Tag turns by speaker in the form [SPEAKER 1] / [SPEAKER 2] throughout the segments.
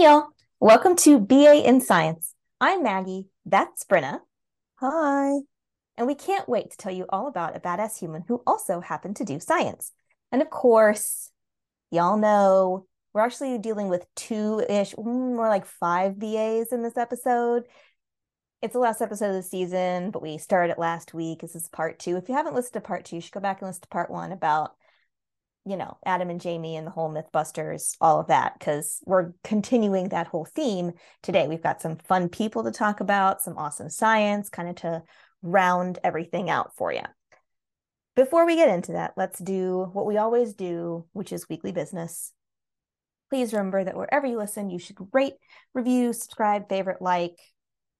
[SPEAKER 1] Hey, y'all. Welcome to BA in Science. I'm Maggie. That's Brynna.
[SPEAKER 2] Hi.
[SPEAKER 1] And we can't wait to tell you all about a badass human who also happened to do science. And of course, y'all know we're actually dealing with two ish, mm, more like five BAs in this episode. It's the last episode of the season, but we started it last week. This is part two. If you haven't listened to part two, you should go back and listen to part one about you know, Adam and Jamie and the whole Mythbusters, all of that, because we're continuing that whole theme today. We've got some fun people to talk about, some awesome science, kind of to round everything out for you. Before we get into that, let's do what we always do, which is weekly business. Please remember that wherever you listen, you should rate, review, subscribe, favorite, like,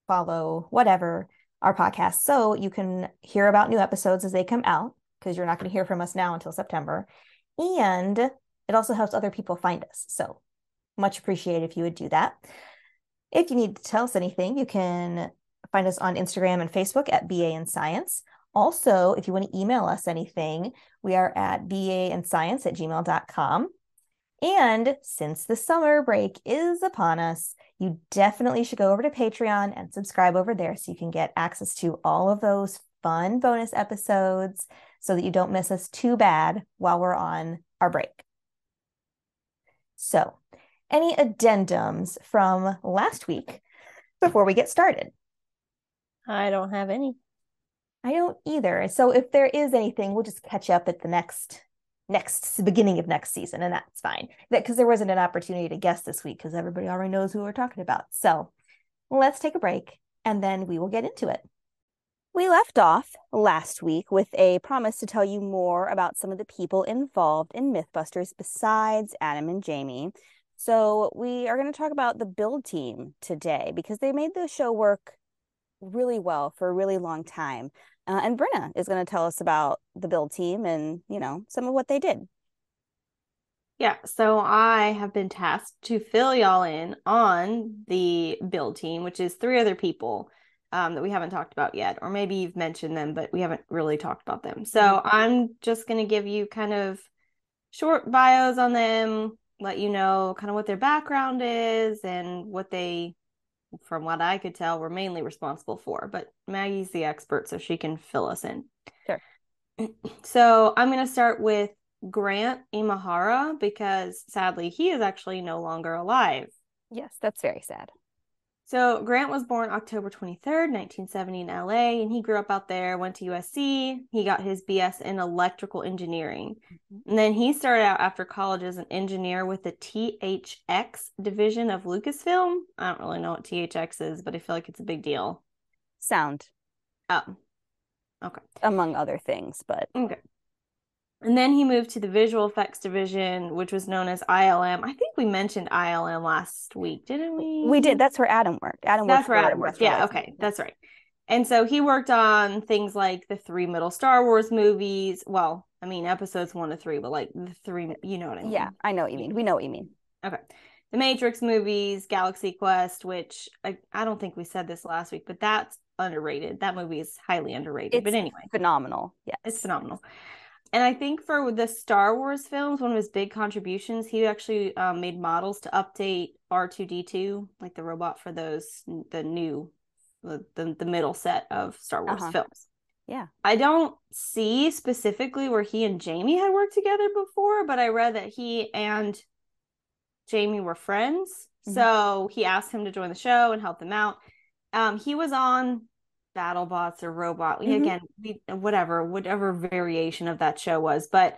[SPEAKER 1] follow, whatever our podcast so you can hear about new episodes as they come out because you're not going to hear from us now until September. And it also helps other people find us. So much appreciated if you would do that. If you need to tell us anything, you can find us on Instagram and Facebook at BA in Science. Also, if you want to email us anything, we are at science at gmail.com. And since the summer break is upon us, you definitely should go over to Patreon and subscribe over there so you can get access to all of those fun bonus episodes so that you don't miss us too bad while we're on our break. So, any addendums from last week before we get started?
[SPEAKER 2] I don't have any.
[SPEAKER 1] I don't either. So if there is anything, we'll just catch up at the next next beginning of next season and that's fine. That because there wasn't an opportunity to guess this week because everybody already knows who we're talking about. So, let's take a break and then we will get into it. We left off last week with a promise to tell you more about some of the people involved in Mythbusters besides Adam and Jamie. So, we are going to talk about the build team today because they made the show work really well for a really long time. Uh, and Brynna is going to tell us about the build team and, you know, some of what they did.
[SPEAKER 3] Yeah, so I have been tasked to fill y'all in on the build team, which is three other people um, that we haven't talked about yet, or maybe you've mentioned them, but we haven't really talked about them. So mm-hmm. I'm just going to give you kind of short bios on them, let you know kind of what their background is and what they, from what I could tell, were mainly responsible for. But Maggie's the expert, so she can fill us in.
[SPEAKER 1] Sure.
[SPEAKER 3] So I'm going to start with Grant Imahara because sadly he is actually no longer alive.
[SPEAKER 1] Yes, that's very sad.
[SPEAKER 3] So Grant was born October 23rd, 1970 in LA, and he grew up out there, went to USC. He got his BS in electrical engineering. Mm-hmm. And then he started out after college as an engineer with the THX division of Lucasfilm. I don't really know what THX is, but I feel like it's a big deal.
[SPEAKER 1] Sound.
[SPEAKER 3] Oh. Okay.
[SPEAKER 1] Among other things, but
[SPEAKER 3] Okay. And then he moved to the visual effects division, which was known as ILM. I think we mentioned ILM last week, didn't we?
[SPEAKER 1] We did. That's where Adam worked. Adam
[SPEAKER 3] That's where Adam worked. Yeah, okay. That's right. And so he worked on things like the three middle Star Wars movies. Well, I mean, episodes one to three, but like the three, you know what I mean?
[SPEAKER 1] Yeah, I know what you mean. We know what you mean.
[SPEAKER 3] Okay. The Matrix movies, Galaxy Quest, which I, I don't think we said this last week, but that's underrated. That movie is highly underrated.
[SPEAKER 1] It's
[SPEAKER 3] but anyway,
[SPEAKER 1] phenomenal. Yeah,
[SPEAKER 3] it's phenomenal and I think for the Star Wars films, one of his big contributions, he actually um, made models to update R two D two, like the robot for those the new the the, the middle set of Star Wars uh-huh. films.
[SPEAKER 1] Yeah,
[SPEAKER 3] I don't see specifically where he and Jamie had worked together before, but I read that he and Jamie were friends. Mm-hmm. So he asked him to join the show and help them out. Um, he was on battle bots or robot mm-hmm. again we, whatever whatever variation of that show was but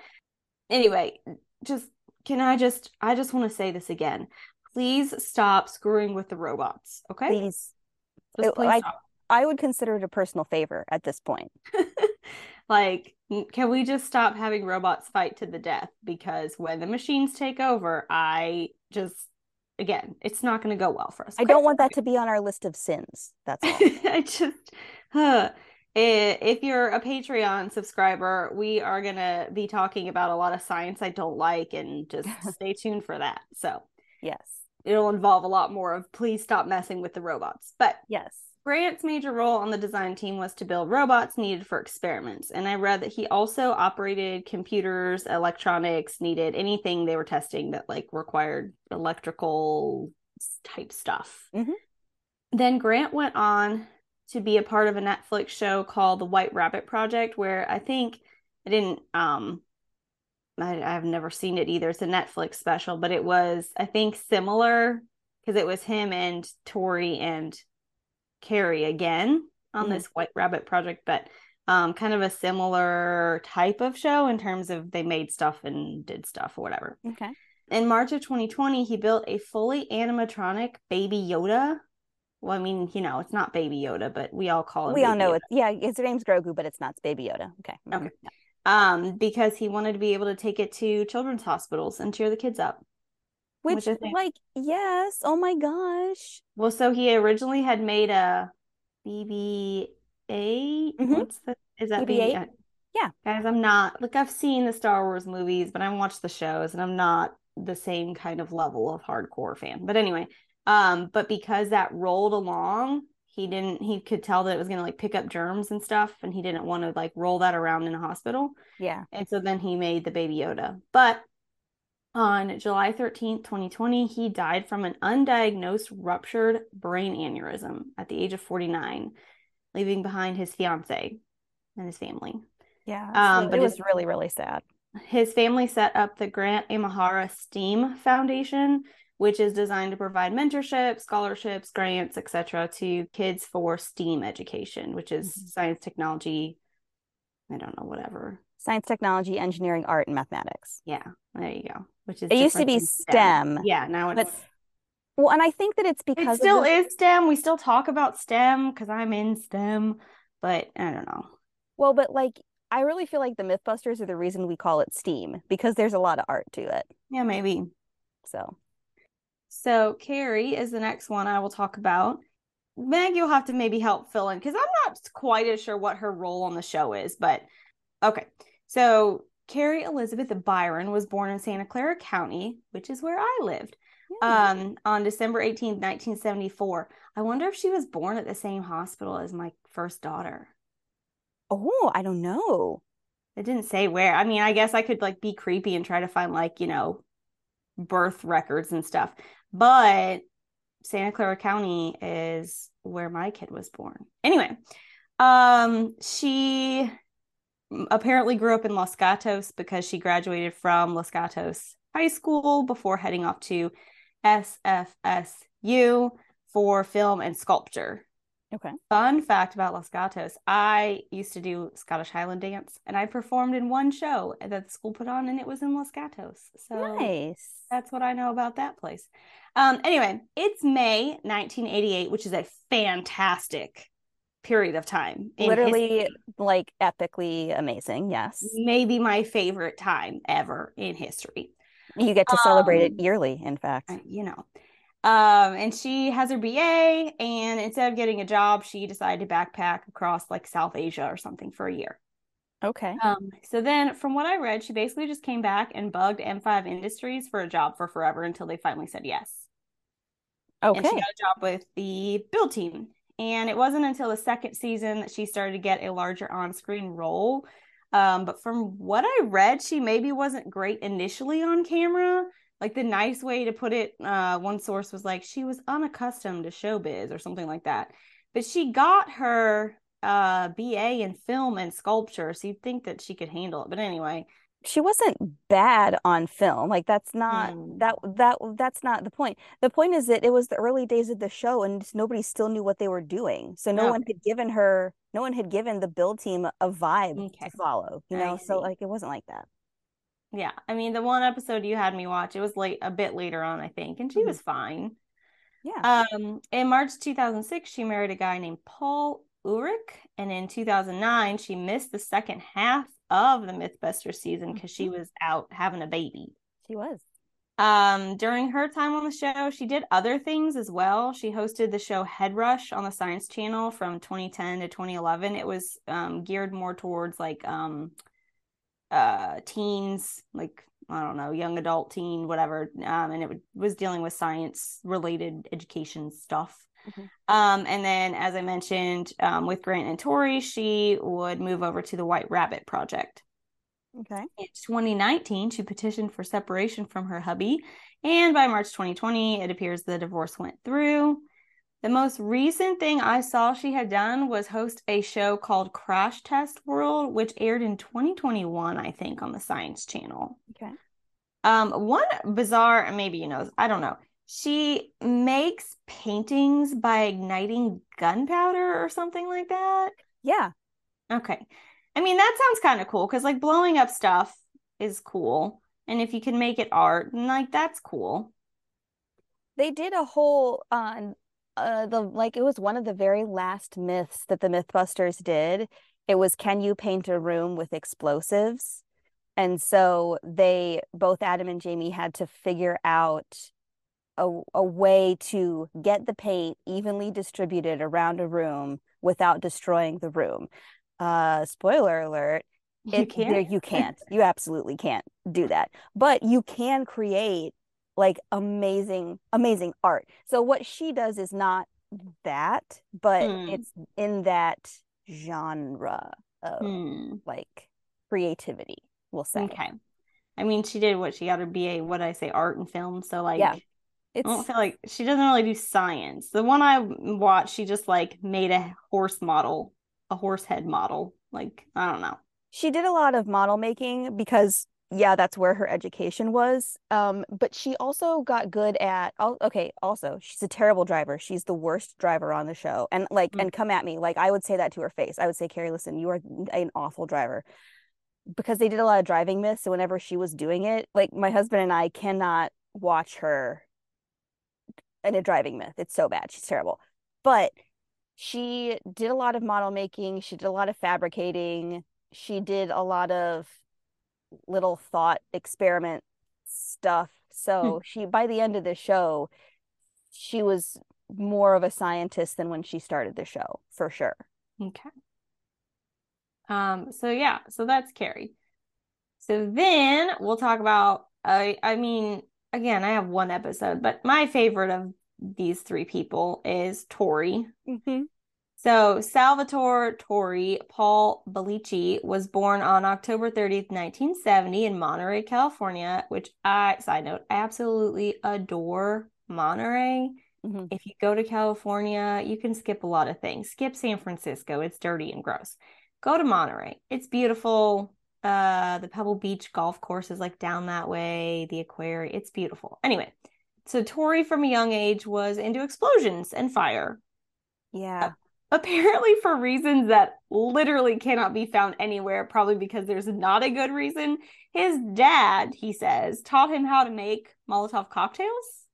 [SPEAKER 3] anyway just can i just i just want to say this again. Please stop screwing with the robots okay?
[SPEAKER 1] Please, it, please I, stop. I would consider it a personal favor at this point.
[SPEAKER 3] Like can we just stop having robots fight to the death? Because when the machines take over i just again, it's not going to go well for us.
[SPEAKER 1] I don't want that to be on our list of sins. That's all.
[SPEAKER 3] I just, huh. If you're a Patreon subscriber, we are going to be talking about a lot of science I don't like, and just stay tuned for that. So,
[SPEAKER 1] yes,
[SPEAKER 3] it'll involve a lot more of please stop messing with the robots. But
[SPEAKER 1] yes,
[SPEAKER 3] Grant's major role on the design team was to build robots needed for experiments. And I read that he also operated computers, electronics needed, anything they were testing that like required electrical type stuff.
[SPEAKER 4] Mhm.
[SPEAKER 3] Then Grant went on to be a part of a Netflix show called The White Rabbit Project, where I think I didn't um I, I've never seen it either. It's a Netflix special, but it was I think similar because it was him and Tory and Kari again on
[SPEAKER 4] Mhm.
[SPEAKER 3] this White Rabbit Project, but um kind of a similar type of show in terms of they made stuff and did stuff or whatever.
[SPEAKER 4] Okay.
[SPEAKER 3] In March of 2020, he built a fully animatronic baby Yoda. Well, I mean, you know, it's not baby Yoda, but we all call him.
[SPEAKER 4] We all know
[SPEAKER 3] Yoda.
[SPEAKER 4] it. Yeah, his name's Grogu, but it's not. It's Baby Yoda. Okay.
[SPEAKER 3] Okay. Um, because he wanted to be able to take it to children's hospitals and cheer the kids up.
[SPEAKER 4] Which,
[SPEAKER 3] Which
[SPEAKER 4] like, yes. Oh my gosh.
[SPEAKER 3] Well, so he originally had made a BB-8.
[SPEAKER 4] Mhm.
[SPEAKER 3] What's the is that
[SPEAKER 4] BB-8?
[SPEAKER 3] BB-8?
[SPEAKER 4] Yeah.
[SPEAKER 3] Guys, I'm not like I've seen the Star Wars movies, but i've watched the shows and I'm not the same kind of level of hardcore fan. But anyway, um, but because that rolled along, he didn't he could tell that it was gonna like pick up germs and stuff, and he didn't want to like roll that around in a hospital.
[SPEAKER 4] Yeah.
[SPEAKER 3] And so then he made the baby Yoda. But on July 13th, 2020, he died from an undiagnosed ruptured brain aneurysm at the age of 49, leaving behind his fiance and his family.
[SPEAKER 4] Yeah.
[SPEAKER 3] Um, but
[SPEAKER 4] it was
[SPEAKER 3] it's-
[SPEAKER 4] really, really sad.
[SPEAKER 3] His family set up the Grant Imahara STEAM Foundation, which is designed to provide mentorship, scholarships, grants, etc., to kids for STEAM education, which is
[SPEAKER 4] Mhm.
[SPEAKER 3] science, technology, I don't know, whatever.
[SPEAKER 4] Science, technology, engineering, art, and mathematics.
[SPEAKER 3] Yeah, there you go. Which is
[SPEAKER 4] It used to be
[SPEAKER 3] than
[SPEAKER 4] STEM,
[SPEAKER 3] Yeah, now
[SPEAKER 4] but
[SPEAKER 3] it's
[SPEAKER 4] Well, and I think that it's because of
[SPEAKER 3] still
[SPEAKER 4] the-
[SPEAKER 3] is STEM. We still talk about STEM because I'm in STEM, but I don't know.
[SPEAKER 4] Well, but like I really feel like the Mythbusters are the reason we call it STEAM because there's a lot of art to it.
[SPEAKER 3] Yeah, maybe.
[SPEAKER 4] So
[SPEAKER 3] So Kari is the next one I will talk about. Meg, you'll have to maybe help fill in because I'm not quite as sure what her role on the show is, but okay. So Kari Elizabeth Byron was born in Santa Clara County, which is where I lived,
[SPEAKER 4] yeah.
[SPEAKER 3] um, on December 18th, 1974. I wonder if she was born at the same hospital as my first daughter.
[SPEAKER 4] oh, I don't know.
[SPEAKER 3] It didn't say where. I mean, I guess I could like be creepy and try to find like, you know, birth records and stuff. But Santa Clara County is where my kid was born. Anyway, um she apparently grew up in Los Gatos because she graduated from Los Gatos High School before heading off to SFSU for film and sculpture.
[SPEAKER 4] Okay.
[SPEAKER 3] Fun fact about Los Gatos I used to do Scottish Highland dance and I performed in one show that the school put on and it was in Los Gatos. So
[SPEAKER 4] Nice.
[SPEAKER 3] that's what I know about that place. Um, anyway, it's May 1988, which is a fantastic period of time.
[SPEAKER 4] Literally
[SPEAKER 3] history.
[SPEAKER 4] like epically amazing. Yes.
[SPEAKER 3] maybe my favorite time ever in history.
[SPEAKER 4] You get to celebrate
[SPEAKER 3] Um,
[SPEAKER 4] it yearly, in fact.
[SPEAKER 3] Uh, you know. Um, and she has her BA, and instead of getting a job, she decided to backpack across like South Asia or something for a year.
[SPEAKER 4] Okay.
[SPEAKER 3] Um, so then from what I read, she basically just came back and bugged M5 Industries for a job for forever until they finally said yes. And she
[SPEAKER 4] Okay.
[SPEAKER 3] got a job with the build team. And it wasn't until the second season that she started to get a larger on screen role. Um, but from what I read, she maybe wasn't great initially on camera. Like the nice way to put it, uh, one source was like she was unaccustomed to showbiz or something like that. But she got her uh, BA in film and sculpture, so you'd think that she could handle it. But anyway,
[SPEAKER 4] She wasn't bad on film. Like that's not
[SPEAKER 3] Hmm.
[SPEAKER 4] that that that's not the point. The point is that it was the early days of the show and nobody still knew what they were doing. So no one had given her no one had given the build team a vibe
[SPEAKER 3] Okay.
[SPEAKER 4] to follow, you know? So like it wasn't like that.
[SPEAKER 3] Yeah, I mean the one episode you had me watch, it was late a bit later on, I think, and she
[SPEAKER 4] Mhm.
[SPEAKER 3] was fine.
[SPEAKER 4] Yeah.
[SPEAKER 3] Um, in March 2006, she married a guy named Paul Ulrich, and in 2009, she missed the second half of the MythBusters season because she was out having a baby.
[SPEAKER 4] She was.
[SPEAKER 3] Um, during her time on the show, she did other things as well. She hosted the show Head Rush on the Science Channel from 2010 to 2011. It was um, geared more towards like um, uh, teens, like I don't know, young adult teen, whatever. Um, and it was dealing with science related education stuff.
[SPEAKER 4] Mhm.
[SPEAKER 3] Um, and then, as I mentioned, um, with Grant and Tory, she would move over to the White Rabbit Project.
[SPEAKER 1] Okay.
[SPEAKER 3] In 2019, she petitioned for separation from her hubby, and by March 2020, it appears the divorce went through. The most recent thing I saw she had done was host a show called Crash Test World, which aired in 2021, I think, on the Science Channel.
[SPEAKER 1] Okay.
[SPEAKER 3] Um, one bizarre, maybe you know, I don't know. She makes paintings by igniting gunpowder or something like that.
[SPEAKER 1] Yeah.
[SPEAKER 3] Okay. I mean, that sounds kind of cool because like blowing up stuff is cool. And if you can make it art, like that's cool.
[SPEAKER 1] They did a whole on uh the like it was one of the very last myths that the Mythbusters did. It was can you paint a room with explosives? And so they both Adam and Jamie had to figure out a, a way to get the paint evenly distributed around a room without destroying the room. Uh spoiler alert,
[SPEAKER 3] You
[SPEAKER 1] it, there-
[SPEAKER 3] can't.
[SPEAKER 1] you can't. You absolutely can't do that. But you can create like amazing, amazing art. So what she does is not that, but
[SPEAKER 3] Hmm.
[SPEAKER 1] it's in that genre of
[SPEAKER 3] Hmm.
[SPEAKER 1] like creativity, we'll say.
[SPEAKER 3] Okay. I mean, she did what she got her BA, what I say, art and film. So like,
[SPEAKER 1] Yeah.
[SPEAKER 3] I
[SPEAKER 1] It's
[SPEAKER 3] don't feel like she doesn't really do science. The one I watched, she just like made a horse model, a horse head model. Like, I don't know.
[SPEAKER 1] she did a lot of model making because yeah that's where her education was um but she also got good at okay also she's a terrible driver she's the worst driver on the show and like
[SPEAKER 3] Mm.
[SPEAKER 1] and come at me like i would say that to her face i would say kari listen you are an awful driver because they did a lot of driving myths so whenever she was doing it like my husband and i cannot watch her in a driving myth. It's so bad. She's terrible. But she did a lot of model making. She did a lot of fabricating. She did a lot of little thought experiment stuff. So she by the end of the show she was more of a scientist than when she started the show for sure.
[SPEAKER 3] Okay. Um, so yeah, so that's Kari. So then we'll talk about I I mean, again, I have one episode, but my favorite of these three people is Tory.
[SPEAKER 1] mm-hmm.
[SPEAKER 3] So Salvatore Tory Paul Belleci was born on October 30th, 1970 in Monterey, California, which I side note, I absolutely adore Monterey.
[SPEAKER 1] Mhm.
[SPEAKER 3] If you go to California, you can skip a lot of things. Skip San Francisco, it's dirty and gross. Go to Monterey. It's beautiful. Uh the Pebble Beach golf course is like down that way, the aquarium. It's beautiful. Anyway, so Tory from a young age was into explosions and fire
[SPEAKER 1] yeah
[SPEAKER 3] apparently for reasons that literally cannot be found anywhere, probably because there's not a good reason. His dad, he says, taught him how to make Molotov cocktails.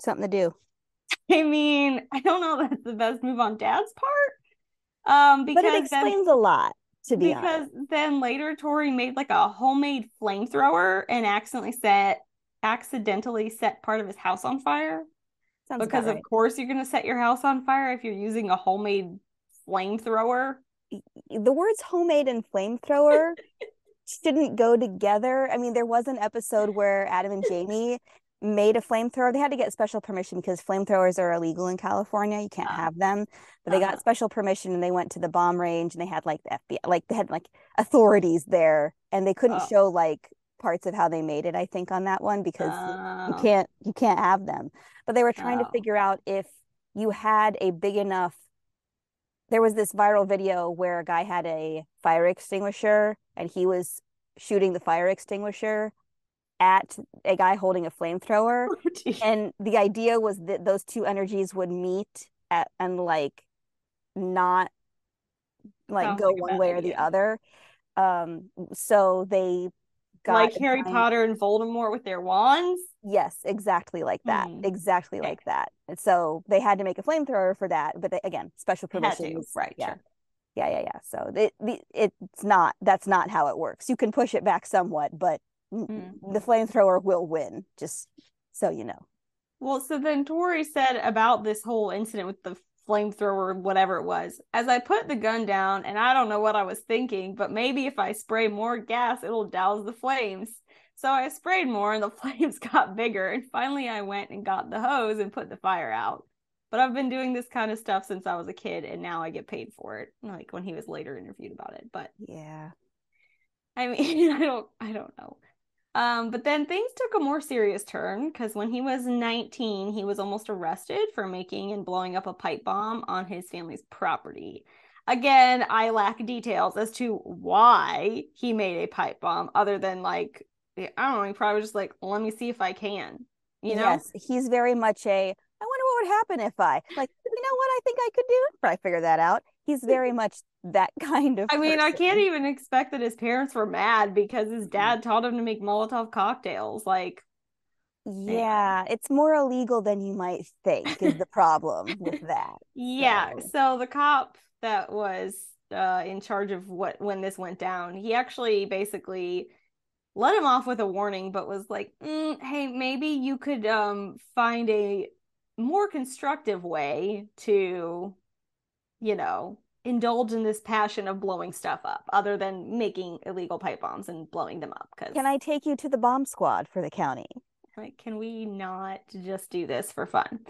[SPEAKER 1] something to do
[SPEAKER 3] I mean, I don't know that's the best move on dad's part. Um, because
[SPEAKER 1] but it explains a lot to be
[SPEAKER 3] because
[SPEAKER 1] honest
[SPEAKER 3] then later Tory made like a homemade flamethrower and accidentally set accidentally set part of his house on fire.
[SPEAKER 1] sounds
[SPEAKER 3] because of course you're gonna set your house on fire if you're using a homemade flamethrower.
[SPEAKER 1] the words homemade and flamethrower shouldn't go together. I mean, there was an episode where Adam and Jamie made a flamethrower. They had to get special permission because flamethrowers are illegal in California. You can't
[SPEAKER 3] Ah.
[SPEAKER 1] have them. But they
[SPEAKER 3] Uh-huh.
[SPEAKER 1] got special permission and they went to the bomb range and they had like the FBI, like they had like authorities there and they couldn't
[SPEAKER 3] Oh.
[SPEAKER 1] show like parts of how they made it, I think, on that one because you
[SPEAKER 3] Oh.
[SPEAKER 1] can't you can't have them. But they were trying to
[SPEAKER 3] Oh.
[SPEAKER 1] figure out if you had a big enough there was this viral video where a guy had a fire extinguisher and he was shooting the fire extinguisher at a guy holding a flamethrower.
[SPEAKER 3] Oh.
[SPEAKER 1] And the idea was that those two energies would meet at, and like not like
[SPEAKER 3] Sounds
[SPEAKER 1] go
[SPEAKER 3] like
[SPEAKER 1] one way or the other. Um, so they got
[SPEAKER 3] like Harry
[SPEAKER 1] giant-
[SPEAKER 3] Potter and Voldemort with their wands.
[SPEAKER 1] Yes, exactly like that.
[SPEAKER 3] Hmm.
[SPEAKER 1] Exactly
[SPEAKER 3] Okay.
[SPEAKER 1] like that. And so they had to make a flamethrower for that, but they, again, special permissions.
[SPEAKER 3] right,
[SPEAKER 1] Yeah.
[SPEAKER 3] sure.
[SPEAKER 1] Yeah, yeah, yeah. So it, the, it's not that's not how it works. You can push it back somewhat, but
[SPEAKER 3] Mm.
[SPEAKER 1] the flamethrower will win, just so you know.
[SPEAKER 3] Well, so then Tory said about this whole incident with the flamethrower, whatever it was. As I put the gun down, and I don't know what I was thinking, but maybe if I spray more gas, it'll douse the flames. So I sprayed more, and the flames got bigger. And finally, I went and got the hose and put the fire out. But I've been doing this kind of stuff since I was a kid, and now I get paid for it. Like when he was later interviewed about it. But
[SPEAKER 1] Yeah.
[SPEAKER 3] I mean, I don't I don't know. Um, but then things took a more serious turn because when he was 19, he was almost arrested for making and blowing up a pipe bomb on his family's property. Again, I lack details as to why he made a pipe bomb, other than like, I don't know, he probably was just like, let me see if I can. You know?
[SPEAKER 1] Yes, he's very much a. I wonder what would happen if I like. You know what I think I could do I figure that out. He's very much that kind of.
[SPEAKER 3] I mean, I can't even expect that his parents were mad because his dad taught him to make Molotov cocktails. Like,
[SPEAKER 1] Yeah, it's more illegal than you might think is the problem with that.
[SPEAKER 3] yeah.
[SPEAKER 1] So-
[SPEAKER 3] So the cop that was uh, in charge of what when this went down, he actually basically let him off with a warning, but was like, "Mm, "Hey, maybe you could um find a more constructive way to, you know." indulge in this passion of blowing stuff up other than making illegal pipe bombs and blowing them up because
[SPEAKER 1] Can I take you to the bomb squad for the county?
[SPEAKER 3] like, can we not just do this for fun?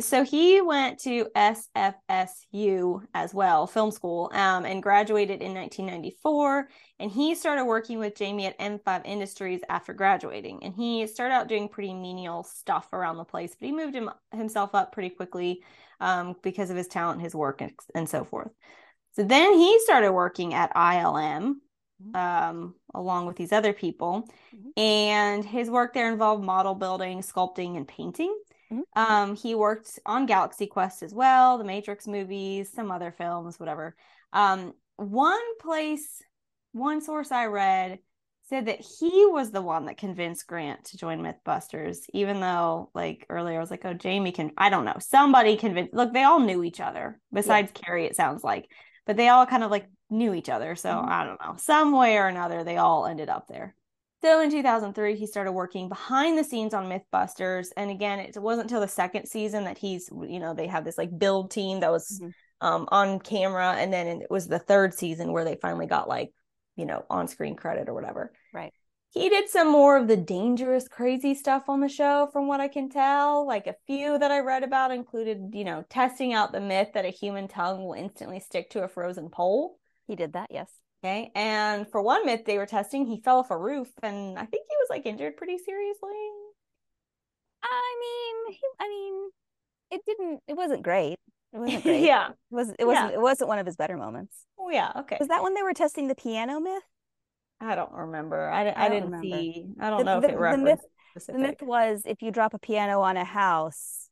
[SPEAKER 3] So he went to SFSU as well, film school, um, and graduated in 1994. And he started working with Jamie at M5 Industries after graduating. And he started out doing pretty menial stuff around the place, but he moved him, himself up pretty quickly um, because of his talent, his work, and, and so forth. So then he started working at ILM um, along with these other people.
[SPEAKER 1] Mhm.
[SPEAKER 3] And his work there involved model building, sculpting, and painting.
[SPEAKER 1] Mhm.
[SPEAKER 3] Um, he worked on Galaxy Quest as well, the Matrix movies, some other films, whatever. Um, one place, one source I read said that he was the one that convinced Grant to join Mythbusters, even though, like earlier, I was like, oh, Jamie can, I don't know, somebody convinced. Look, they all knew each other, besides Kari, it sounds like, but they all kind of like knew each other. So
[SPEAKER 1] Mhm.
[SPEAKER 3] I don't know, some way or another, they all ended up there. So in 2003, he started working behind the scenes on Mythbusters. And again, it wasn't until the second season that he's, you know, they have this like build team that was
[SPEAKER 1] Mhm.
[SPEAKER 3] um, on camera. And then it was the third season where they finally got like, you know, on screen credit or whatever.
[SPEAKER 1] Right.
[SPEAKER 3] He did some more of the dangerous, crazy stuff on the show, from what I can tell. Like a few that I read about included, you know, testing out the myth that a human tongue will instantly stick to a frozen pole.
[SPEAKER 1] He did that, yes.
[SPEAKER 3] Okay. And for one myth they were testing, he fell off a roof and I think he was like injured pretty seriously.
[SPEAKER 1] I mean, he, I mean, it didn't. It wasn't great. It wasn't great.
[SPEAKER 3] yeah.
[SPEAKER 1] It wasn't. It wasn't. It wasn't one of his better moments.
[SPEAKER 3] Oh, yeah. Okay.
[SPEAKER 1] Was that when they were testing the piano myth?
[SPEAKER 3] I don't remember. I, I,
[SPEAKER 1] I
[SPEAKER 3] didn't
[SPEAKER 1] remember.
[SPEAKER 3] see. I don't
[SPEAKER 1] The-
[SPEAKER 3] know
[SPEAKER 1] the-
[SPEAKER 3] if it
[SPEAKER 1] the myth- The myth was if you drop a piano on a house,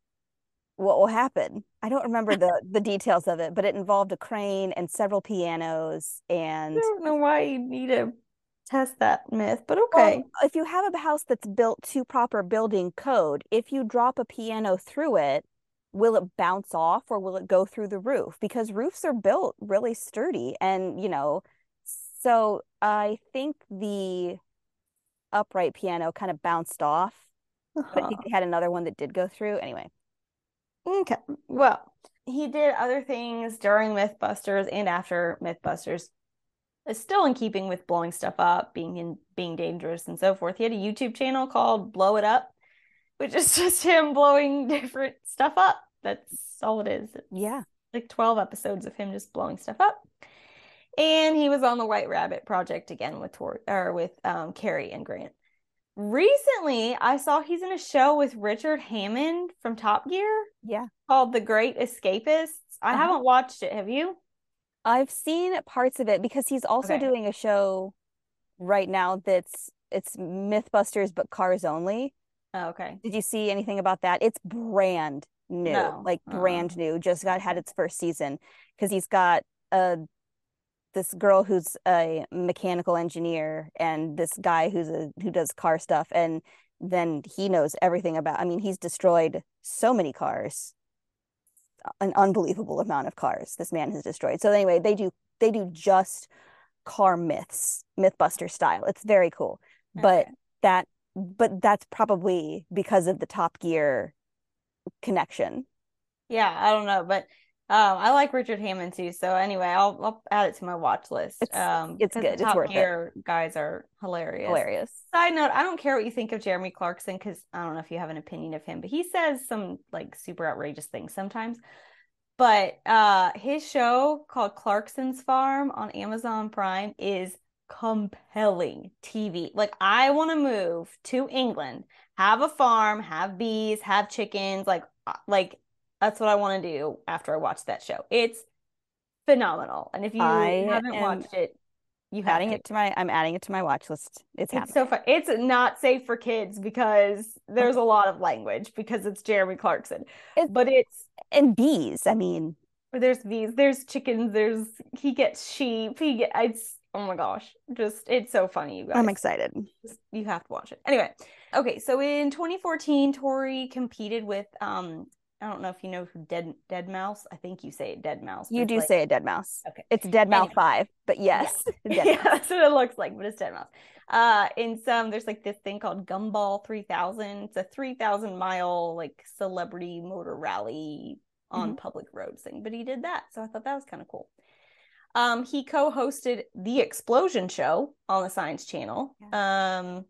[SPEAKER 1] what will happen? I don't remember the the details of it, but it involved a crane and several pianos And I
[SPEAKER 3] don't know why you need to test that myth, but
[SPEAKER 1] Well,
[SPEAKER 3] okay.
[SPEAKER 1] if you have a house that's built to proper building code, if you drop a piano through it, will it bounce off or will it go through the roof? Because roofs are built really sturdy and, you know, so I think the upright piano kind of bounced off, but I think
[SPEAKER 3] Uh-huh.
[SPEAKER 1] they had another one that did go through. Anyway,
[SPEAKER 3] Okay. Well, he did other things during Mythbusters and after Mythbusters. It's still in keeping with blowing stuff up, being in being dangerous and so forth. He had a YouTube channel called Blow It Up, which is just him blowing different stuff up. That's all it is. It's
[SPEAKER 1] yeah.
[SPEAKER 3] like 12 episodes of him just blowing stuff up. And he was on the White Rabbit project again with Tor or with um Kari and Grant. Recently, I saw he's in a show with Richard Hammond from Top Gear
[SPEAKER 1] Yeah.
[SPEAKER 3] called The Great Escapists. I
[SPEAKER 1] Uh-huh.
[SPEAKER 3] haven't watched it. Have you?
[SPEAKER 1] I've seen parts of it because he's also
[SPEAKER 3] Okay.
[SPEAKER 1] doing a show right now that's it's Mythbusters but cars only.
[SPEAKER 3] Oh, okay.
[SPEAKER 1] Did you see anything about that? It's brand new,
[SPEAKER 3] No.
[SPEAKER 1] like
[SPEAKER 3] Uh-uh.
[SPEAKER 1] brand new. Just got had its first season because he's got a this girl who's a mechanical engineer and this guy who's a who does car stuff and then he knows everything about I mean he's destroyed so many cars an unbelievable amount of cars this man has destroyed so anyway they do they do just car myths mythbuster style it's very cool but that but that's probably because of the top gear connection
[SPEAKER 3] Yeah, I don't know, but um, I like Richard Hammond too. So anyway, I'll I'll add it to my watch list.
[SPEAKER 1] It's-
[SPEAKER 3] um,
[SPEAKER 1] it's good.
[SPEAKER 3] The
[SPEAKER 1] It's
[SPEAKER 3] Top
[SPEAKER 1] worth it.
[SPEAKER 3] Gear guys are hilarious.
[SPEAKER 1] hilarious
[SPEAKER 3] Side note, I don't care what you think of Jeremy Clarkson because I don't know if you have an opinion of him, but he says some like super outrageous things sometimes. But uh his show called Clarkson's Farm on Amazon Prime is compelling TV. Like I want to move to England, have a farm, have bees, have chickens, like uh, like that's what I want to do after I watch that show. It's phenomenal. And if you
[SPEAKER 1] I
[SPEAKER 3] haven't watched it, you have
[SPEAKER 1] adding
[SPEAKER 3] to.
[SPEAKER 1] it to my I'm adding it to my watch list. It's
[SPEAKER 3] It's so fun. It's not safe for kids because there's a lot of language because it's Jeremy Clarkson.
[SPEAKER 1] It's-
[SPEAKER 3] But it's
[SPEAKER 1] and bees. I mean,
[SPEAKER 3] there's bees, there's chickens, there's he gets sheep, he gets it's oh my gosh, just it's so funny, you guys.
[SPEAKER 1] I'm excited.
[SPEAKER 3] You have to watch it. Anyway, okay, so in 2014, Tory competed with um I don't know if you know who Dead Dead Mouse. I think you say it Dead Mouse.
[SPEAKER 1] You do
[SPEAKER 3] like-
[SPEAKER 1] say a dead mouse.
[SPEAKER 3] okay.
[SPEAKER 1] It's dead mouse
[SPEAKER 3] Anyway.
[SPEAKER 1] five, but yes, dead
[SPEAKER 3] yeah, that's what it looks like, but it's dead mouse. Uh, in some, there's like this thing called Gumball 3000. It's a 3,000 mile like celebrity motor rally on
[SPEAKER 1] Mm-hmm.
[SPEAKER 3] public roads thing, but he did that, so I thought that was kind of cool. Um, he co-hosted the Explosion Show on the Science Channel. Um,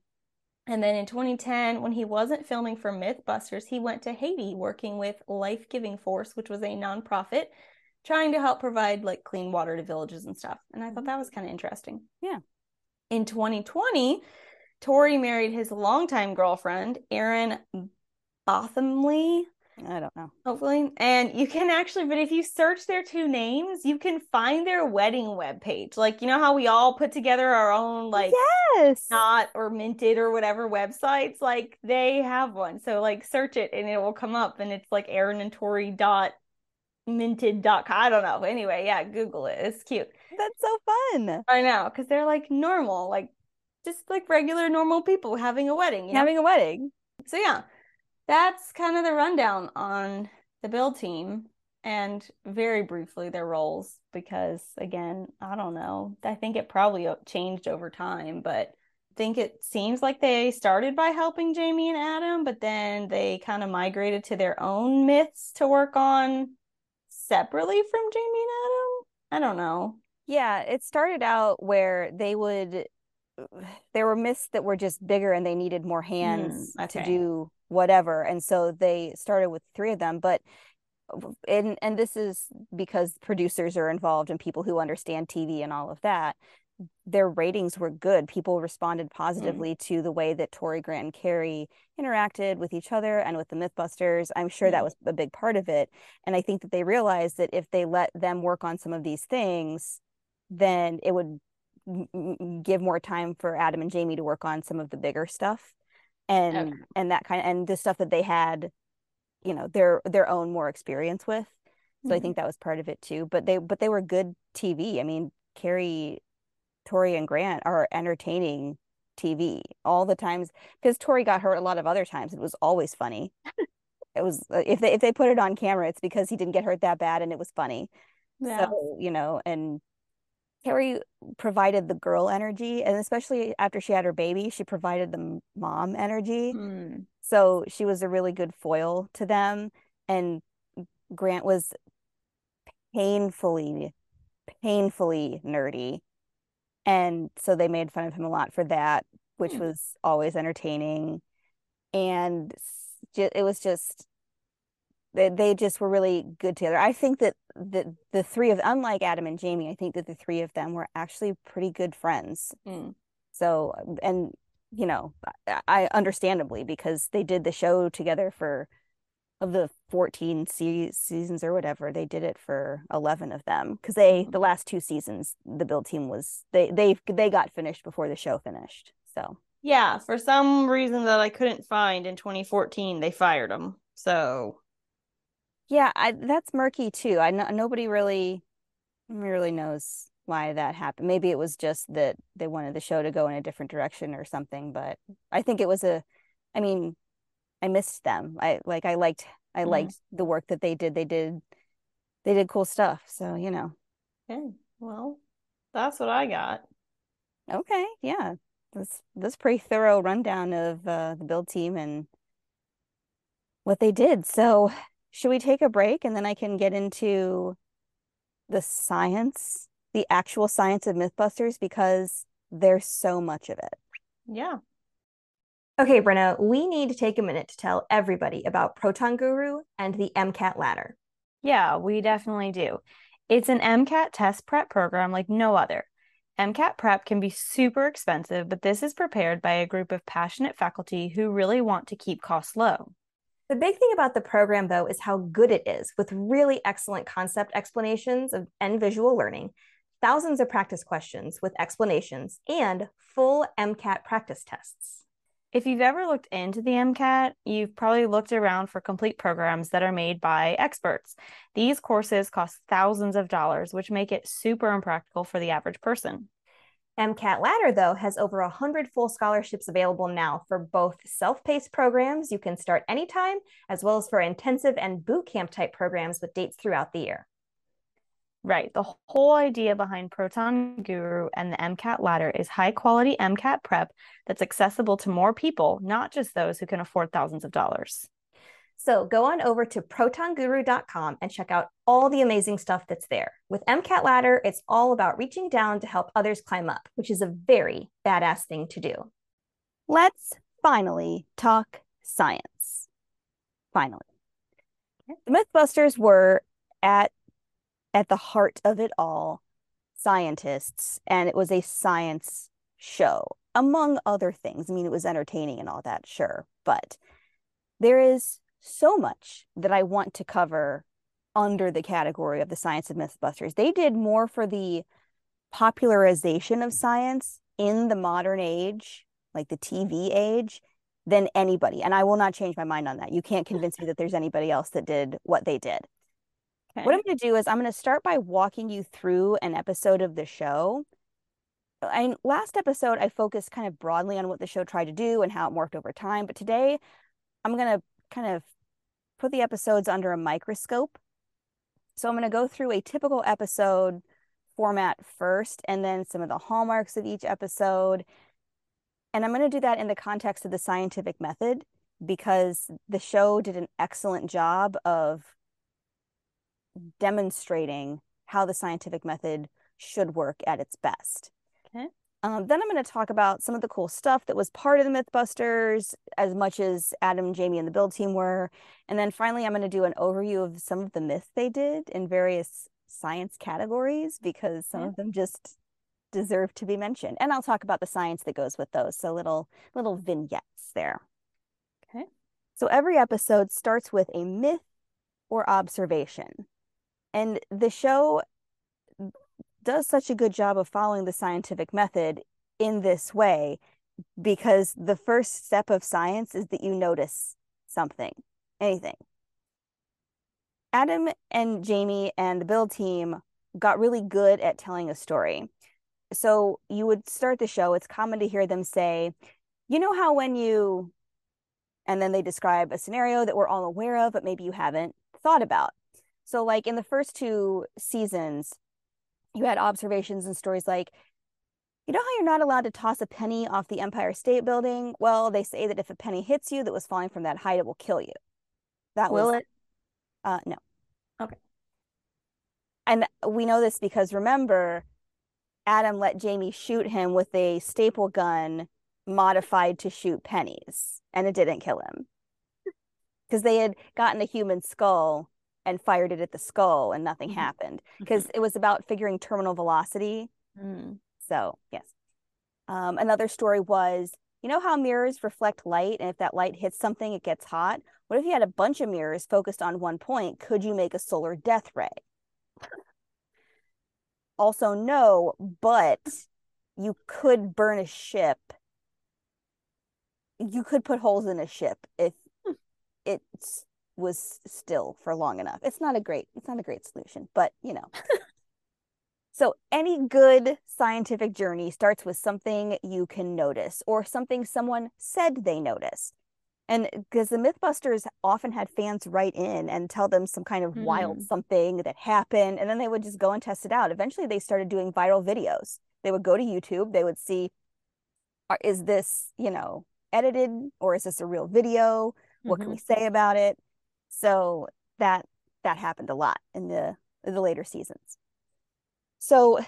[SPEAKER 3] and then in 2010, when he wasn't filming for MythBusters, he went to Haiti working with Life Giving Force, which was a nonprofit trying to help provide like clean water to villages and stuff. And I thought that was kind of interesting.
[SPEAKER 1] Yeah.
[SPEAKER 3] In 2020, Tory married his longtime girlfriend, Erin Bothamley,
[SPEAKER 1] I don't know.
[SPEAKER 3] hopefully. And you can actually, but if you search their two names, you can find their wedding webpage. Like, you know how we all put together our own like
[SPEAKER 1] yes.
[SPEAKER 3] not or minted or whatever websites like they have one so like search it and it will come up and it's like aaron and tori dot minted dot com i don't know anyway yeah google it it's cute
[SPEAKER 1] That's so fun.
[SPEAKER 3] i know because they're like normal like just like regular normal people having a wedding you know?
[SPEAKER 1] Having a wedding.
[SPEAKER 3] so yeah that's kind of the rundown on the build team and very briefly their roles because again i don't know. I think it probably changed over time but i think it seems like they started by helping jamie and adam but then they kind of migrated to their own myths to work on separately from jamie and adam? I don't know.
[SPEAKER 1] Yeah, it started out where they would there were myths that were just bigger and they needed more hands
[SPEAKER 3] Mm,
[SPEAKER 1] to do whatever. And so they started with three of them, but and and this is because producers are involved and people who understand TV and all of that. Their ratings were good. People responded positively to the way that Tory Grant and Kari interacted with each other and with the Mythbusters. I'm sure that
[SPEAKER 3] Mm.
[SPEAKER 1] was a big part of it. And I think that they realized that if they let them work on some of these things, then it would give more time for Adam and Jamie to work on some of the bigger stuff and
[SPEAKER 3] Okay.
[SPEAKER 1] and that kind of and the stuff that they had you know their their own more experience with. So I
[SPEAKER 3] Mhm.
[SPEAKER 1] think that was part of it too but they but they were good TV I mean Kari Tory and Grant are entertaining TV all the times because Tory got hurt a lot of other times. It was always funny. It was uh, if they if they put it on camera it's because he didn't get hurt that bad and it was funny.
[SPEAKER 3] Yeah.
[SPEAKER 1] So, you know, and Kari provided the girl energy, and especially after she had her baby, she provided the mom energy.
[SPEAKER 3] Mm.
[SPEAKER 1] So she was a really good foil to them. And Grant was painfully, painfully nerdy. And so they made fun of him a lot for that, which
[SPEAKER 3] Hmm.
[SPEAKER 1] was always entertaining. And it was just they they just were really good together. I think that the the three of unlike Adam and Jamie, I think that the three of them were actually pretty good friends.
[SPEAKER 3] Mm.
[SPEAKER 1] So and you know, I, understandably because they did the show together for of the 14 se- seasons or whatever, they did it for 11 of them because they the last two seasons the build team was they they they got finished before the show finished. So
[SPEAKER 3] Yeah, for some reason that I couldn't find in 2014, they fired them. So,
[SPEAKER 1] Yeah, I, that's murky too. I know nobody really really knows why that happened. Maybe it was just that they wanted the show to go in a different direction or something, but I think it was a I mean, I missed them. I like I liked I
[SPEAKER 3] Mhm.
[SPEAKER 1] liked the work that they did. They did they did cool stuff. So, you know.
[SPEAKER 3] okay, well, that's what I got.
[SPEAKER 1] Okay, yeah. This this pretty thorough rundown of uh, the build team and what they did. So, should we take a break and then I can get into the science, the actual science of Mythbusters because there's so much of it.
[SPEAKER 3] Yeah.
[SPEAKER 1] Okay, Brynna, we need to take a minute to tell everybody about Proton Guru and the MCAT ladder.
[SPEAKER 3] Yeah, we definitely do. It's an MCAT test prep program like no other.
[SPEAKER 5] MCAT prep can be super expensive, but this is prepared by a group of passionate faculty who really want to keep costs low.
[SPEAKER 4] The big thing about the program, though, is how good it is with really excellent concept explanations of, and visual learning, thousands of practice questions with explanations, and full MCAT practice tests.
[SPEAKER 5] If you've ever looked into the MCAT, you've probably looked around for complete programs that are made by experts. These courses cost thousands of dollars, which make it super impractical for the average person.
[SPEAKER 4] MCAT Ladder, though, has over 100 full scholarships available now for both self paced programs you can start anytime, as well as for intensive and boot camp type programs with dates throughout the year.
[SPEAKER 5] Right. The whole idea behind Proton Guru and the MCAT ladder is high quality MCAT prep that's accessible to more people, not just those who can afford thousands of dollars.
[SPEAKER 4] So go on over to protonguru.com and check out all the amazing stuff that's there. With MCAT Ladder, it's all about reaching down to help others climb up, which is a very badass thing to do.
[SPEAKER 1] Let's finally talk science. Finally. The Mythbusters were at at the heart of it all scientists and it was a science show among other things i mean it was entertaining and all that sure but there is so much that i want to cover under the category of the science of mythbusters they did more for the popularization of science in the modern age like the tv age than anybody and i will not change my mind on that you can't convince me that there's anybody else that did what they did Okay. What I'm going to do is I'm going to start by walking you through an episode of the show. And last episode I focused kind of broadly on what the show tried to do and how it morphed over time, but today I'm going to kind of put the episodes under a microscope. So I'm going to go through a typical episode format first and then some of the hallmarks of each episode. And I'm going to do that in the context of the scientific method because the show did an excellent job of demonstrating how the scientific method should work at its best. Um, then I'm going to talk about some of the cool stuff that was part of the Mythbusters, as much as Adam, Jamie, and the build team were. And then finally, I'm going to do an overview of some of the myths they did in various science categories because some of them just deserve to be mentioned. And I'll talk about the science that goes with those. So little little vignettes there. Okay. So every episode starts with a myth or observation. And the show does such a good job of following the scientific method in this way because the first step of science is that you notice something, anything. Adam and Jamie and the build team got really good at telling a story. So you would start the show, it's common to hear them say, you know how when you, and then they describe a scenario that we're all aware of, but maybe you haven't thought about. So, like in the first two seasons, you had observations and stories like, you know how you're not allowed to toss a penny off the Empire State Building? Well, they say that if a penny hits you that was falling from that height, it will kill you. That
[SPEAKER 4] will was, it?
[SPEAKER 1] Uh, no.
[SPEAKER 4] Okay.
[SPEAKER 1] And we know this because remember, Adam let Jamie shoot him with a staple gun modified to shoot pennies, and it didn't kill him because they had gotten a human skull and fired it at the skull and nothing mm-hmm. happened because mm-hmm. it was about figuring terminal velocity. Mm. So, yes. Um, another story was you know how mirrors reflect light and if that light hits something, it gets hot? What if you had a bunch of mirrors focused on one point? Could you make a solar death ray? also, no, but you could burn a ship. You could put holes in a ship if hmm. it's was still for long enough. It's not a great it's not a great solution, but you know. so any good scientific journey starts with something you can notice or something someone said they noticed. And because the Mythbusters often had fans write in and tell them some kind of mm. wild something that happened, and then they would just go and test it out. Eventually, they started doing viral videos. They would go to YouTube, they would see, is this, you know, edited or is this a real video? What mm-hmm. can we say about it? So that that happened a lot in the the later seasons. So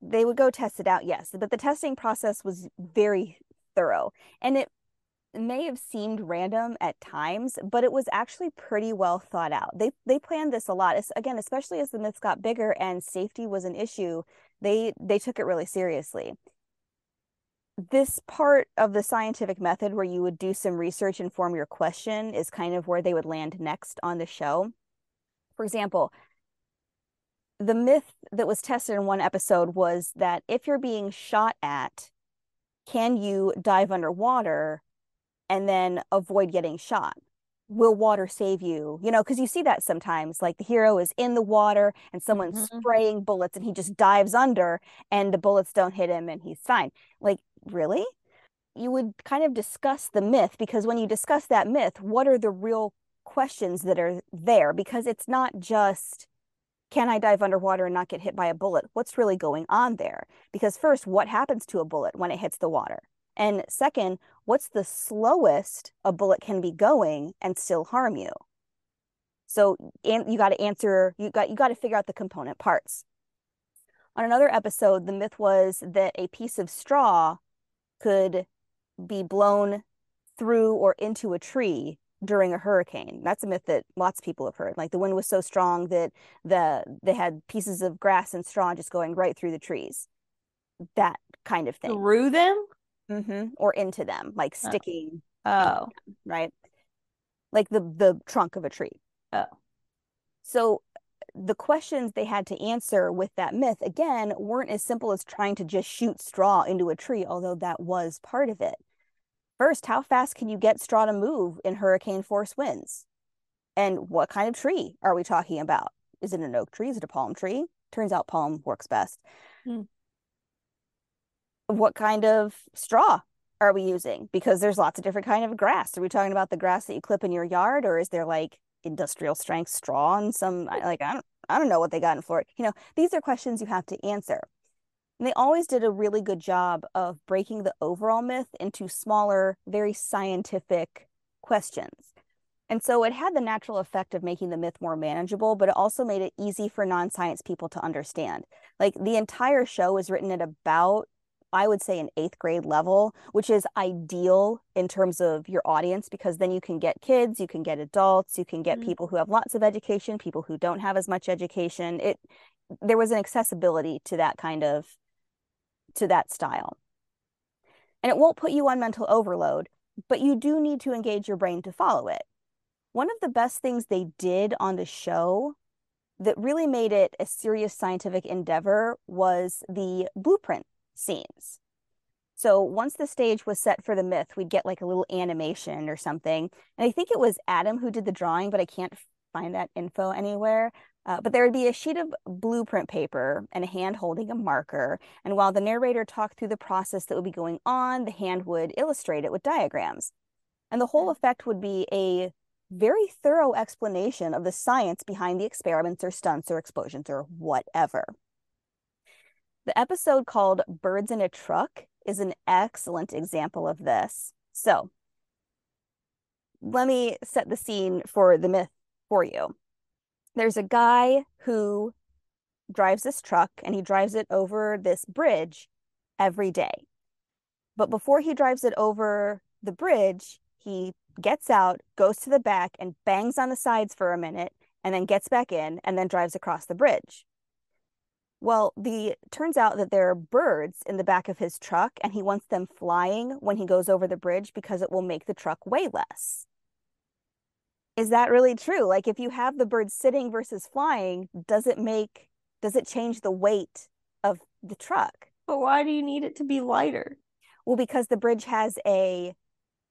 [SPEAKER 1] they would go test it out, yes, but the testing process was very thorough. And it may have seemed random at times, but it was actually pretty well thought out. They they planned this a lot. It's, again, especially as the myths got bigger and safety was an issue, they they took it really seriously. This part of the scientific method where you would do some research and form your question is kind of where they would land next on the show. For example, the myth that was tested in one episode was that if you're being shot at, can you dive underwater and then avoid getting shot? Will water save you? You know, because you see that sometimes, like the hero is in the water and someone's
[SPEAKER 5] Mhm.
[SPEAKER 1] spraying bullets and he just dives under and the bullets don't hit him and he's fine. Like, really? You would kind of discuss the myth because when you discuss that myth, what are the real questions that are there? Because it's not just can I dive underwater and not get hit by a bullet? What's really going on there? Because first, what happens to a bullet when it hits the water? And second, what's the slowest a bullet can be going and still harm you? So and you got to answer, you got you got to figure out the component parts. On another episode, the myth was that a piece of straw could be blown through or into a tree during a hurricane. That's a myth that lots of people have heard. Like the wind was so strong that the they had pieces of grass and straw just going right through the trees. That kind of thing.
[SPEAKER 3] Through them?
[SPEAKER 1] hmm Or into them, like
[SPEAKER 5] Oh.
[SPEAKER 1] sticking,
[SPEAKER 3] Oh.
[SPEAKER 1] right? Like the the trunk of a tree.
[SPEAKER 3] Oh.
[SPEAKER 1] So the questions they had to answer with that myth again weren't as simple as trying to just shoot straw into a tree, although that was part of it. First, how fast can you get straw to move in hurricane force winds? And what kind of tree are we talking about? Is it an oak tree? Is it a palm tree? Turns out palm works best.
[SPEAKER 3] Hmm.
[SPEAKER 1] What kind of straw are we using? Because there's lots of different kind of grass. Are we talking about the grass that you clip in your yard, or is there like industrial strength straw and some like I don't I don't know what they got in Florida. You know, these are questions you have to answer. And they always did a really good job of breaking the overall myth into smaller, very scientific questions. And so it had the natural effect of making the myth more manageable, but it also made it easy for non science people to understand. Like the entire show is written at about, I would say, an eighth grade level, which is ideal in terms of your audience because then you can get kids, you can get adults, you can get
[SPEAKER 3] Mhm.
[SPEAKER 1] people who have lots of education, people who don't have as much education. It there was an accessibility to that kind of to that style. And it won't put you on mental overload, but you do need to engage your brain to follow it. One of the best things they did on the show that really made it a serious scientific endeavor was the blueprint scenes. So once the stage was set for the myth, we'd get like a little animation or something. And I think it was Adam who did the drawing, but I can't find that info anywhere. Uh, but there would be a sheet of blueprint paper and a hand holding a marker. And while the narrator talked through the process that would be going on, the hand would illustrate it with diagrams. And the whole effect would be a very thorough explanation of the science behind the experiments or stunts or explosions or whatever. The episode called Birds in a Truck is an excellent example of this. So let me set the scene for the myth for you. There's a guy who drives this truck and he drives it over this bridge every day. But before he drives it over the bridge, he gets out, goes to the back, and bangs on the sides for a minute, and then gets back in and then drives across the bridge. Well, the turns out that there are birds in the back of his truck, and he wants them flying when he goes over the bridge because it will make the truck weigh less. Is that really true? Like if you have the birds sitting versus flying, does it make does it change the weight of the truck?
[SPEAKER 3] But why do you need it to be lighter?
[SPEAKER 1] Well, because the bridge has a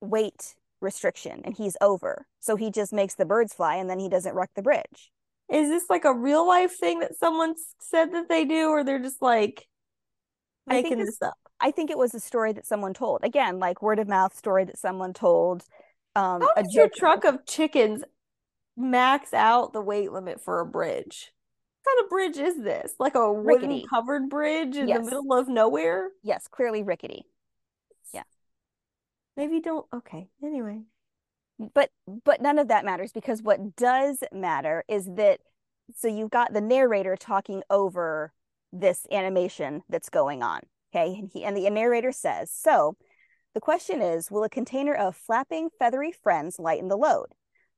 [SPEAKER 1] weight restriction and he's over. So he just makes the birds fly and then he doesn't wreck the bridge.
[SPEAKER 3] Is this like a real life thing that someone said that they do, or they're just like
[SPEAKER 1] I think
[SPEAKER 3] making
[SPEAKER 1] this-
[SPEAKER 3] this up?
[SPEAKER 1] I think it was a story that someone told. Again, like word of mouth story that someone told. Um,
[SPEAKER 3] How
[SPEAKER 1] a
[SPEAKER 3] does your truck of chickens max out the weight limit for a bridge? What kind of bridge is this? Like a wooden
[SPEAKER 1] Rickety.
[SPEAKER 3] covered bridge in
[SPEAKER 1] Yes.
[SPEAKER 3] the middle of nowhere?
[SPEAKER 1] Yes, clearly rickety. Yeah.
[SPEAKER 3] Maybe don't. Okay. Anyway.
[SPEAKER 1] But but none of that matters because what does matter is that so you've got the narrator talking over this animation that's going on okay and he and the narrator says so The question is Will a container of flapping, feathery friends lighten the load?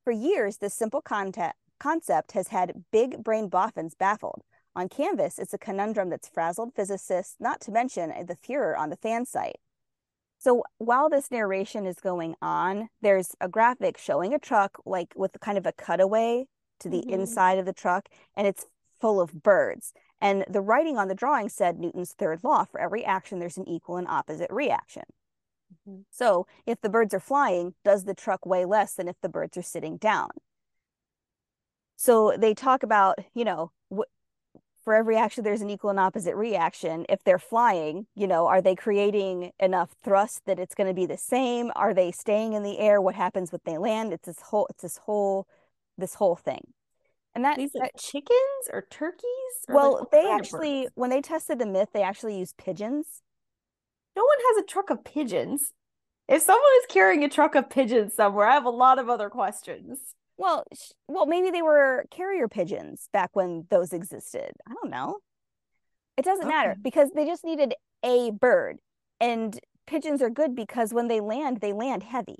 [SPEAKER 1] For years, this simple concept concept has had big brain boffins baffled. On Canvas, it's a conundrum that's frazzled physicists, not to mention the furor on the fan site. So while this narration is going on, there's a graphic showing a truck, like with kind of a cutaway to the
[SPEAKER 3] Mhm.
[SPEAKER 1] inside of the truck, and it's full of birds. And the writing on the drawing said Newton's third law for every action, there's an equal and opposite reaction.
[SPEAKER 3] Mhm.
[SPEAKER 1] So if the birds are flying, does the truck weigh less than if the birds are sitting down? So they talk about, you know, for every action, there's an equal and opposite reaction. If they're flying, you know, are they creating enough thrust that it's going to be the same? Are they staying in the air? What happens when they land? It's this whole, it's this whole, this whole thing. And that,
[SPEAKER 3] These
[SPEAKER 1] that-
[SPEAKER 3] chickens or turkeys? Or
[SPEAKER 1] well,
[SPEAKER 3] what
[SPEAKER 1] they actually, when they tested the myth, they actually used pigeons.
[SPEAKER 3] No one has a truck of pigeons. If someone is carrying a truck of pigeons somewhere, I have a lot of other questions.
[SPEAKER 1] Well, sh- well, maybe they were carrier pigeons back when those existed. I don't know. It doesn't matter because they just needed a bird. And pigeons are good because when they land, they land heavy,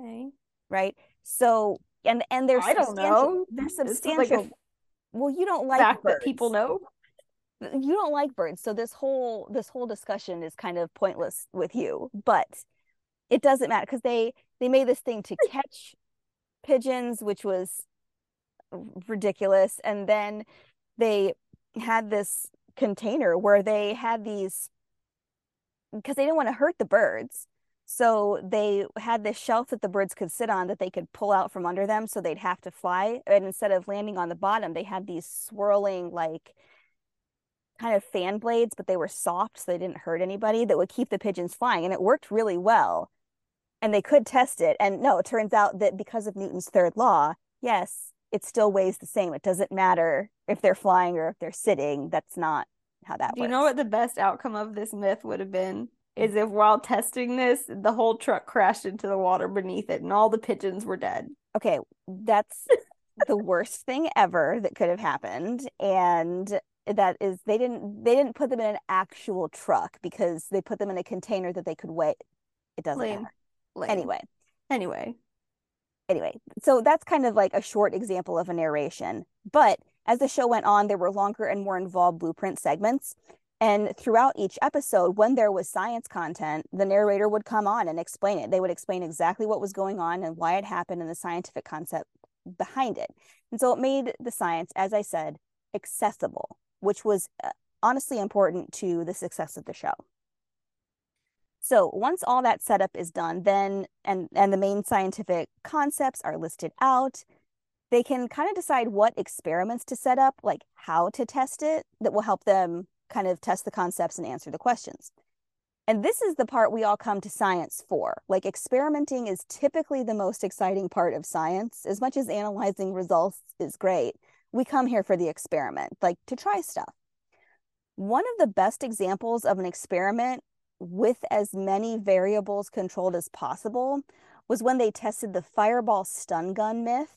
[SPEAKER 3] Okay.
[SPEAKER 1] right? So and and they're
[SPEAKER 3] I don't
[SPEAKER 1] substantial.
[SPEAKER 3] know.
[SPEAKER 1] They're
[SPEAKER 3] is like
[SPEAKER 1] substantial. Well, you don't like birds.
[SPEAKER 3] that people know.
[SPEAKER 1] You don't like birds, so this whole this whole discussion is kind of pointless with you. But it doesn't matter because they they made this thing to catch pigeons, which was ridiculous. And then they had this container where they had these because they didn't want to hurt the birds. So they had this shelf that the birds could sit on that they could pull out from under them so they'd have to fly. And instead of landing on the bottom, they had these swirling like kind of fan blades, but they were soft so they didn't hurt anybody that would keep the pigeons flying. And it worked really well. And they could test it. And no, it turns out that because of Newton's third law, yes, it still weighs the same. It doesn't matter if they're flying or if they're sitting. That's not how that works.
[SPEAKER 3] Do you know what the best outcome of this myth would have been? Hmm. Is if while testing this, the whole truck crashed into the water beneath it and all the pigeons were dead.
[SPEAKER 1] okay, that's the worst thing ever that could have happened. And that is they didn't they didn't put them in an actual truck because they put them in a container that they could weigh. It doesn't
[SPEAKER 3] Lame.
[SPEAKER 1] matter.
[SPEAKER 3] Lame.
[SPEAKER 1] Anyway,
[SPEAKER 3] Anyway.
[SPEAKER 1] anyway, so that's kind of like a short example of a narration. But as the show went on, there were longer and more involved blueprint segments. And throughout each episode, when there was science content, the narrator would come on and explain it. They would explain exactly what was going on and why it happened and the scientific concept behind it. And so it made the science, as I said, accessible, which was uh, honestly important to the success of the show. So once all that setup is done, then and and the main scientific concepts are listed out, they can kind of decide what experiments to set up, like how to test it, that will help them kind of test the concepts and answer the questions. And this is the part we all come to science for. Like experimenting is typically the most exciting part of science. As much as analyzing results is great, we come here for the experiment, like to try stuff. One of the best examples of an experiment with as many variables controlled as possible was when they tested the fireball stun gun myth.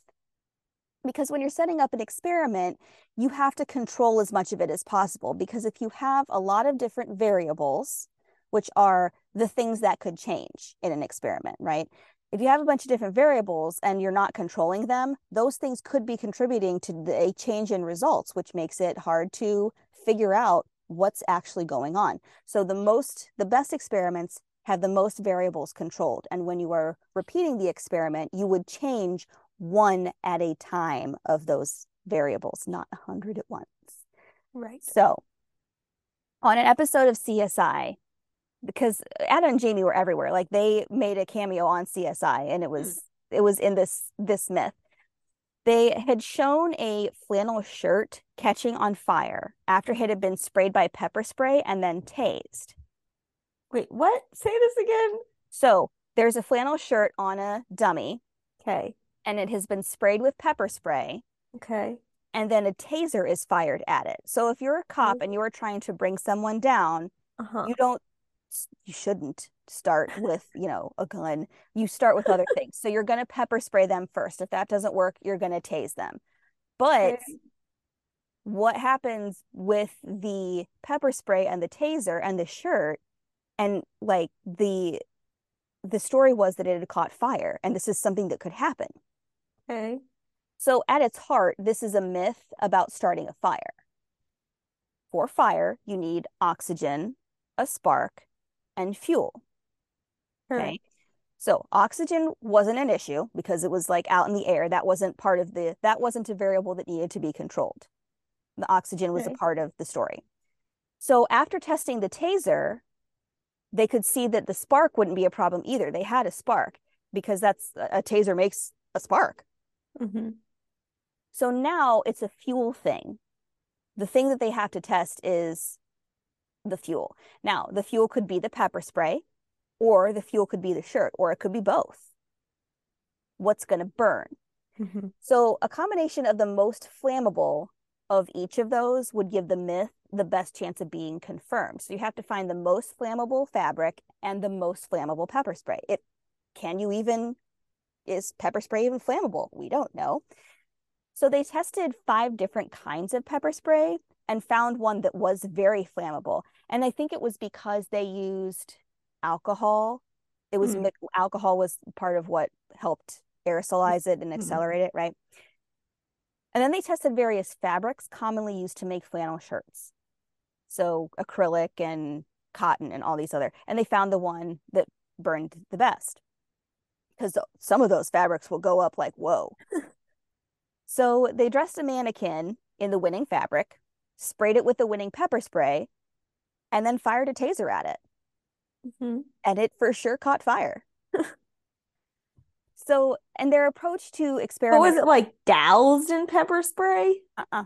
[SPEAKER 1] Because when you're setting up an experiment, you have to control as much of it as possible. Because if you have a lot of different variables, which are the things that could change in an experiment, right? If you have a bunch of different variables and you're not controlling them, those things could be contributing to a change in results, which makes it hard to figure out what's actually going on. So the most, the best experiments have the most variables controlled. And when you are repeating the experiment, you would change one at a time of those variables, not a hundred at once.
[SPEAKER 3] Right.
[SPEAKER 1] So on an episode of CSI, because Adam and Jamie were everywhere, like they made a cameo on CSI and it hmm. was it was in this this myth. They had shown a flannel shirt catching on fire after it had been sprayed by pepper spray and then tased.
[SPEAKER 3] Wait, what? Say this again.
[SPEAKER 1] So there's a flannel shirt on a dummy
[SPEAKER 3] Okay.
[SPEAKER 1] and it has been sprayed with pepper spray
[SPEAKER 3] Okay.
[SPEAKER 1] and then a taser is fired at it. So if you're a cop and you are trying to bring someone down,
[SPEAKER 3] Uh-huh.
[SPEAKER 1] you don't you shouldn't start with you know a gun you start with other things. So you're going to pepper spray them first. If that doesn't work you're going to tase them. But
[SPEAKER 3] Okay.
[SPEAKER 1] what happens with the pepper spray and the taser and the shirt and like the the story was that it had caught fire and this is something that could happen.
[SPEAKER 4] Okay.
[SPEAKER 1] so at its heart this is a myth about starting a fire. For fire you need oxygen a spark and fuel okay so oxygen wasn't an issue because it was like out in the air that wasn't part of the that wasn't a variable that needed to be controlled the oxygen was
[SPEAKER 4] Okay.
[SPEAKER 1] a part of the story so after testing the taser they could see that the spark wouldn't be a problem either. They had a spark because that's a taser makes a spark.
[SPEAKER 4] Mm-hmm.
[SPEAKER 1] So now it's a fuel thing. The thing that they have to test is the fuel. Now, the fuel could be the pepper spray, or the fuel could be the shirt, or it could be both. What's going to burn?
[SPEAKER 4] Mm-hmm.
[SPEAKER 1] So, a combination of the most flammable of each of those would give the myth the best chance of being confirmed. So, you have to find the most flammable fabric and the most flammable pepper spray. It can you even is pepper spray even flammable? We don't know. So, they tested five different kinds of pepper spray and found one that was very flammable. And I think it was because they used alcohol. It was
[SPEAKER 4] Hmm.
[SPEAKER 1] alcohol was part of what helped aerosolize it and
[SPEAKER 4] Mhm.
[SPEAKER 1] accelerate it, right? And then they tested various fabrics commonly used to make flannel shirts. So acrylic and cotton and all these other, and they found the one that burned the best. Because some of those fabrics will go up like, whoa. so they dressed a mannequin in the winning fabric, sprayed it with the winning pepper spray, and then fired a taser at it
[SPEAKER 4] Mm-hmm.
[SPEAKER 1] and it for sure caught fire. so, and their approach to
[SPEAKER 4] What
[SPEAKER 1] experiment
[SPEAKER 4] was it like doused in pepper spray?
[SPEAKER 1] Uh-uh.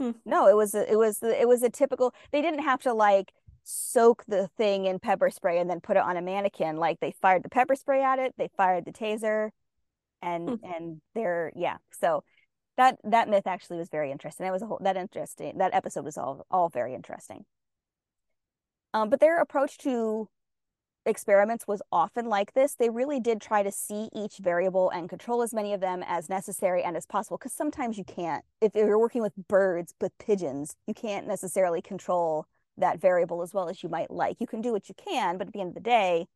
[SPEAKER 4] Hmm.
[SPEAKER 1] No, it was a, it was the, it was a typical. They didn't have to like soak the thing in pepper spray and then put it on a mannequin. Like they fired the pepper spray at it, they fired the taser, and
[SPEAKER 4] Hmm.
[SPEAKER 1] and they're yeah. So that that myth actually was very interesting. That was a whole that interesting. That episode was all all very interesting. Um, but their approach to experiments was often like this. They really did try to see each variable and control as many of them as necessary and as possible. Because sometimes you can't, if you're working with birds, with pigeons, you can't necessarily control that variable as well as you might like. You can do what you can, but at the end of the day,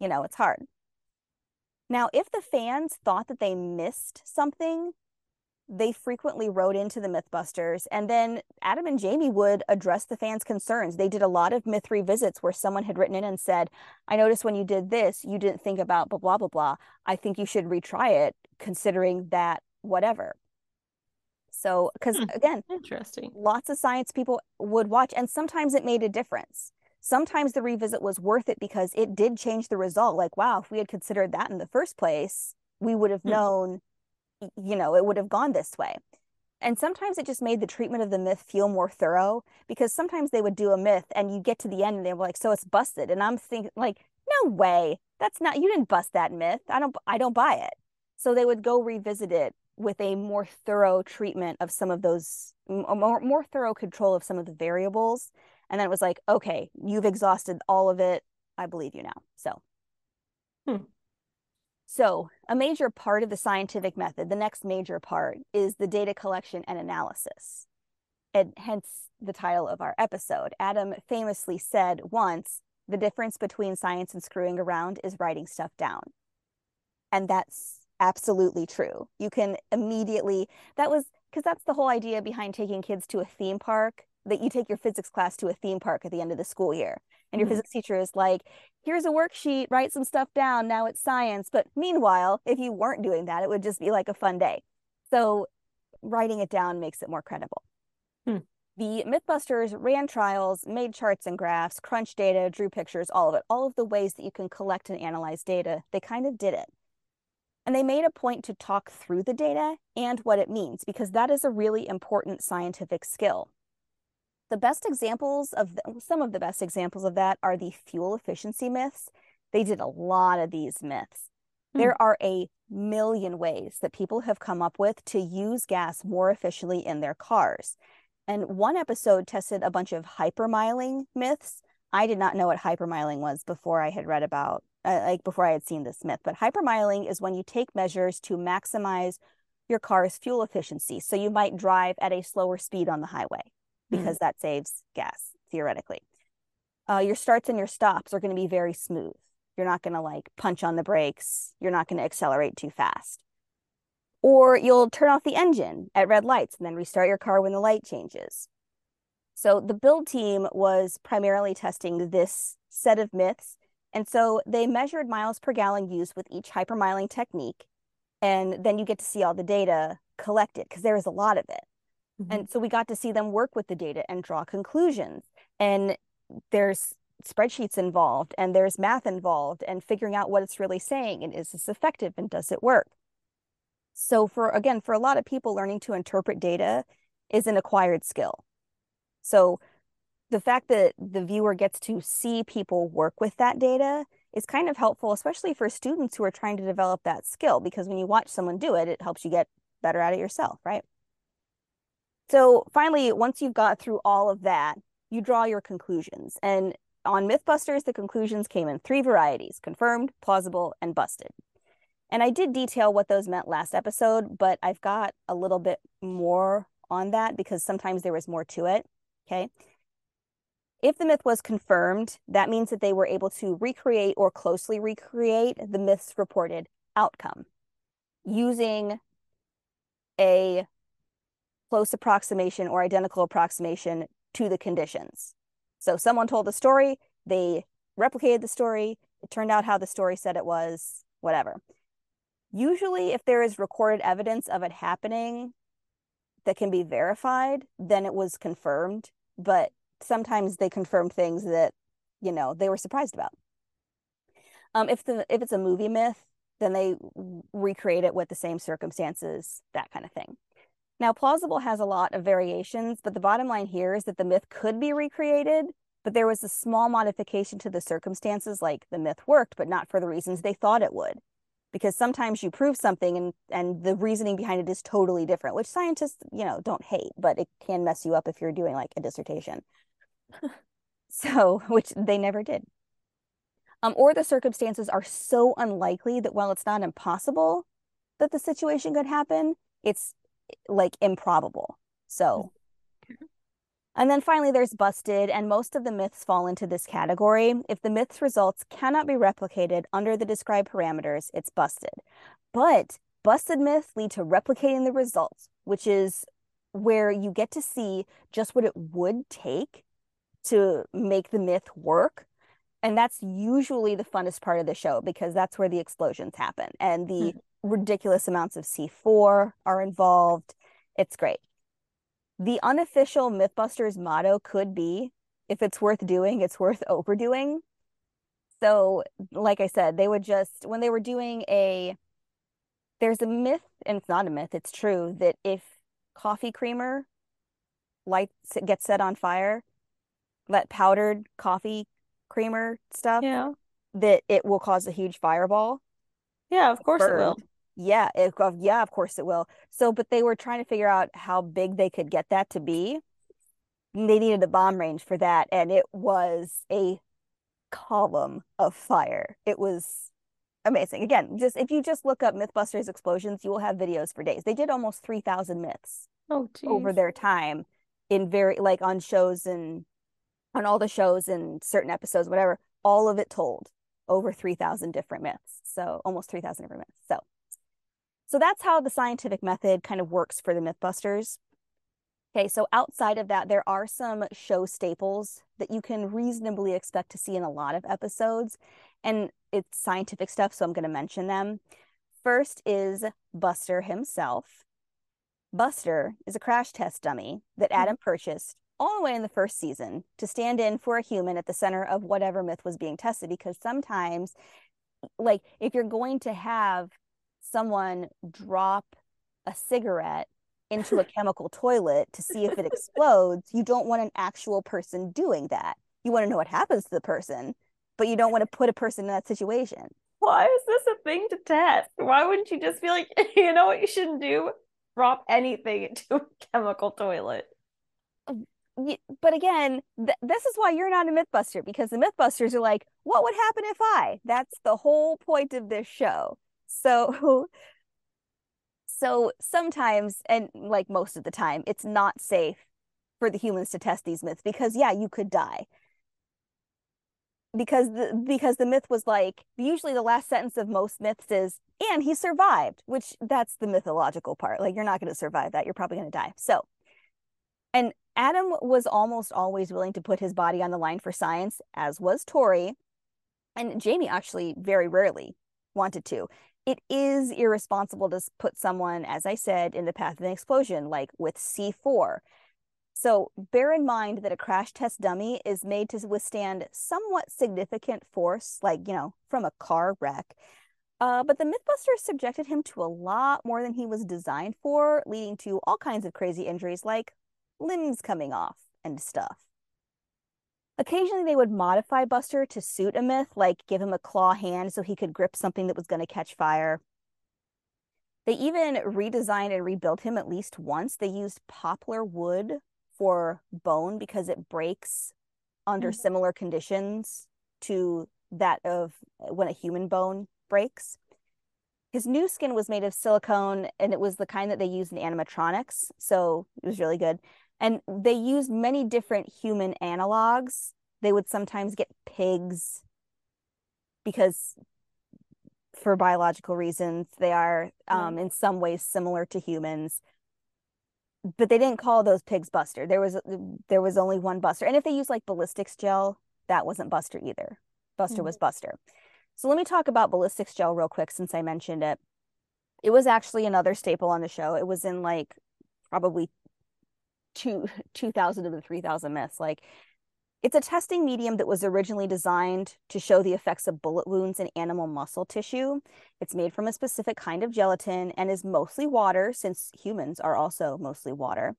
[SPEAKER 1] you know, it's hard. Now, if the fans thought that they missed something, they frequently wrote into the Mythbusters, and then Adam and Jamie would address the fans' concerns. They did a lot of myth revisits where someone had written in and said, I noticed when you did this, you didn't think about blah, blah, blah, blah. I think you should retry it considering that whatever. So, because
[SPEAKER 4] Hmm.
[SPEAKER 1] again,
[SPEAKER 4] Interesting.
[SPEAKER 1] lots of science people would watch, and sometimes it made a difference. Sometimes the revisit was worth it because it did change the result. Like, wow, if we had considered that in the first place, we would have
[SPEAKER 4] Hmm.
[SPEAKER 1] known, you know, it would have gone this way. And sometimes it just made the treatment of the myth feel more thorough because sometimes they would do a myth and you get to the end and they were like, so it's busted. And I'm thinking, like, no way. That's not, you didn't bust that myth. I don't, I don't buy it. So they would go revisit it with a more thorough treatment of some of those, more, more thorough control of some of the variables. And then it was like, okay, you've exhausted all of it. I believe you now. So.
[SPEAKER 4] Hmm.
[SPEAKER 1] So, a major part of the scientific method, the next major part, is the data collection and analysis. And hence the title of our episode. Adam famously said once the difference between science and screwing around is writing stuff down. And that's absolutely true. You can immediately, that was because that's the whole idea behind taking kids to a theme park, that you take your physics class to a theme park at the end of the school year. And your
[SPEAKER 4] Mhm.
[SPEAKER 1] physics teacher is like, here's a worksheet, write some stuff down. Now it's science. But meanwhile, if you weren't doing that, it would just be like a fun day. So writing it down makes it more credible.
[SPEAKER 4] Hmm.
[SPEAKER 1] The Mythbusters ran trials, made charts and graphs, crunched data, drew pictures, all of it, all of the ways that you can collect and analyze data. They kind of did it. And they made a point to talk through the data and what it means, because that is a really important scientific skill. The best examples of the, some of the best examples of that are the fuel efficiency myths. They did a lot of these myths.
[SPEAKER 4] Hmm.
[SPEAKER 1] There are a million ways that people have come up with to use gas more efficiently in their cars. And one episode tested a bunch of hypermiling myths. I did not know what hypermiling was before I had read about, uh, like before I had seen this myth. But hypermiling is when you take measures to maximize your car's fuel efficiency. So you might drive at a slower speed on the highway
[SPEAKER 4] Hmm.
[SPEAKER 1] because that saves gas theoretically. uh, your starts and your stops are going to be very smooth. You're not going to like punch on the brakes. You're not going to accelerate too fast. Or you'll turn off the engine at red lights and then restart your car when the light changes. So the build team was primarily testing this set of myths. And so they measured miles per gallon used with each hypermiling technique. And then you get to see all the data collected because there is a lot of it. Mm-hmm. And so we got to see them work with the data and draw conclusions. And there's spreadsheets involved and there's math involved and figuring out what it's really saying and is this effective and does it work? So for again, for a lot of people, learning to interpret data is an acquired skill. So the fact that the viewer gets to see people work with that data is kind of helpful, especially for students who are trying to develop that skill, because when you watch someone do it, it helps you get better at it yourself, right? So finally, once you've got through all of that, you draw your conclusions. And on Mythbusters, the conclusions came in three varieties confirmed, plausible, and busted. And I did detail what those meant last episode, but I've got a little bit more on that because sometimes there was more to it. Okay. If the myth was confirmed, that means that they were able to recreate or closely recreate the myth's reported outcome using a close approximation or identical approximation to the conditions. So someone told a story, they replicated the story, it turned out how the story said it was, whatever. Usually, if there is recorded evidence of it happening that can be verified, then it was confirmed. But sometimes they confirm things that, you know, they were surprised about. Um, if the if it's a movie myth, then they recreate it with the same circumstances, that kind of thing. Now, plausible has a lot of variations, but the bottom line here is that the myth could be recreated, but there was a small modification to the circumstances, like the myth worked, but not for the reasons they thought it would. Because sometimes you prove something and, and the reasoning behind it is totally different, which scientists, you know, don't hate, but it can mess you up if you're doing like a dissertation. so, which they never did. Um, or the circumstances are so unlikely that while it's not impossible that the situation could happen, it's like improbable. So, mm-hmm. and then finally, there's busted, and most of the myths fall into this category. If the myth's results cannot be replicated under the described parameters, it's busted. But busted myths lead to replicating the results, which is where you get to see just what it would take to make the myth work. And that's usually the funnest part of the show because that's where the explosions happen and the mm-hmm ridiculous amounts of C4 are involved. It's great. The unofficial Mythbusters motto could be if it's worth doing, it's worth overdoing. So, like I said, they would just, when they were doing a, there's a myth, and it's not a myth, it's true, that if coffee creamer lights gets set on fire, let powdered coffee creamer stuff,
[SPEAKER 2] yeah.
[SPEAKER 1] that it will cause a huge fireball.
[SPEAKER 2] Yeah, of course it will.
[SPEAKER 1] Yeah, it, yeah, of course it will. So, but they were trying to figure out how big they could get that to be. They needed a bomb range for that, and it was a column of fire. It was amazing. Again, just if you just look up MythBusters explosions, you will have videos for days. They did almost 3,000 myths
[SPEAKER 2] oh,
[SPEAKER 1] over their time in very like on shows and on all the shows and certain episodes, whatever, all of it told over 3,000 different myths. So almost 3,000 different myths. So so that's how the scientific method kind of works for the Mythbusters. Okay, so outside of that, there are some show staples that you can reasonably expect to see in a lot of episodes, and it's scientific stuff, so I'm going to mention them. First is Buster himself. Buster is a crash test dummy that hmm. Adam purchased all the way in the first season to stand in for a human at the center of whatever myth was being tested because sometimes like if you're going to have someone drop a cigarette into a chemical toilet to see if it explodes, you don't want an actual person doing that. You want to know what happens to the person, but you don't want to put a person in that situation.
[SPEAKER 2] Why is this a thing to test? Why wouldn't you just be like, you know what you shouldn't do? Drop anything into a chemical toilet.
[SPEAKER 1] But again, th- this is why you're not a Mythbuster because the Mythbusters are like, what would happen if I? That's the whole point of this show. So so sometimes and like most of the time it's not safe for the humans to test these myths because yeah, you could die. because the because the myth was like usually the last sentence of most myths is and he survived, which that's the mythological part. Like you're not going to survive that. You're probably going to die. So, and Adam was almost always willing to put his body on the line for science, as was Tory. And Jamie actually very rarely wanted to. It is irresponsible to put someone, as I said, in the path of an explosion, like with C4. So bear in mind that a crash test dummy is made to withstand somewhat significant force, like, you know, from a car wreck. Uh, but the Mythbusters subjected him to a lot more than he was designed for, leading to all kinds of crazy injuries like limbs coming off and stuff. Occasionally, they would modify Buster to suit a myth, like give him a claw hand so he could grip something that was going to catch fire. They even redesigned and rebuilt him at least once. They used poplar wood for bone because it breaks under mm-hmm. similar conditions to that of when a human bone breaks. His new skin was made of silicone and it was the kind that they used in animatronics. So it was really good. And they used many different human analogs. They would sometimes get pigs because for biological reasons they are um, in some ways similar to humans. But they didn't call those pigs buster. There was there was only one buster. And if they used like ballistics gel that wasn't buster either. Buster mm-hmm. was buster. So let me talk about ballistics gel real quick since i mentioned it. It was actually another staple on the show. It was in like probably two 2000 of the 3000 myths like it's a testing medium that was originally designed to show the effects of bullet wounds in animal muscle tissue. It's made from a specific kind of gelatin and is mostly water, since humans are also mostly water.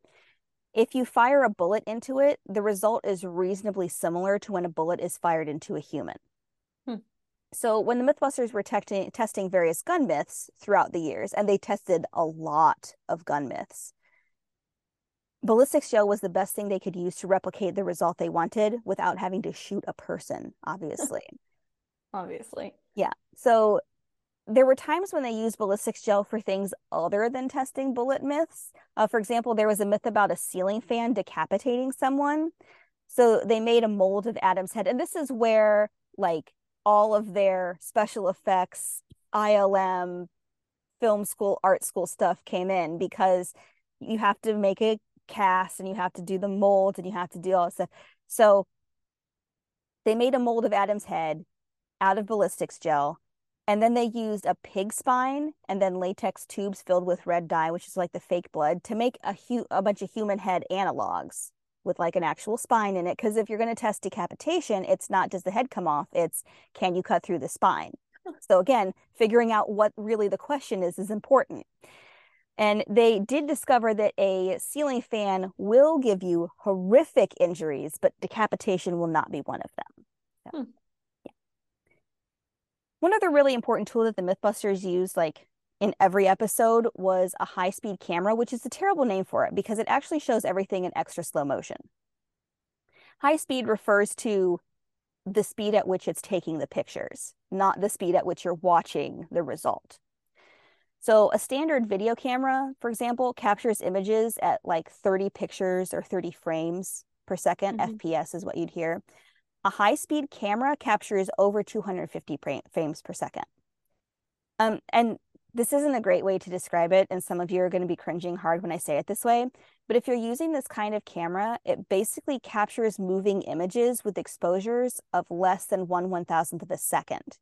[SPEAKER 1] If you fire a bullet into it, the result is reasonably similar to when a bullet is fired into a human. Hmm. So, when the Mythbusters were te- testing various gun myths throughout the years, and they tested a lot of gun myths, ballistics gel was the best thing they could use to replicate the result they wanted without having to shoot a person obviously.
[SPEAKER 3] Obviously.
[SPEAKER 1] Yeah. So there were times when they used ballistics gel for things other than testing bullet myths. Uh, for example there was a myth about a ceiling fan decapitating someone. So they made a mold of adam's head and this is where like all of their special effects ilm film school art school stuff came in because you have to make a cast and you have to do the molds and you have to do all this stuff. So they made a mold of Adam's head out of ballistics gel. And then they used a pig spine and then latex tubes filled with red dye, which is like the fake blood, to make a, hu- a bunch of human head analogs with like an actual spine in it. Because if you're going to test decapitation, it's not does the head come off, it's can you cut through the spine? So again, figuring out what really the question is is important. And they did discover that a ceiling fan will give you horrific injuries, but decapitation will not be one of them. So, hmm. yeah. One other really important tool that the Mythbusters used, like in every episode, was a high speed camera, which is a terrible name for it because it actually shows everything in extra slow motion. High speed refers to the speed at which it's taking the pictures, not the speed at which you're watching the result. So a standard video camera, for example, captures images at like 30 pictures or 30 frames per 2nd mm-hmm. FPS is what you'd hear. A high speed camera captures over 250 frames per second. Um, and this isn't a great way to describe it, and some of you are going to be cringing hard when I say it this way. But if you're using this kind of camera, it basically captures moving images with exposures of less than one one thousandth of a second.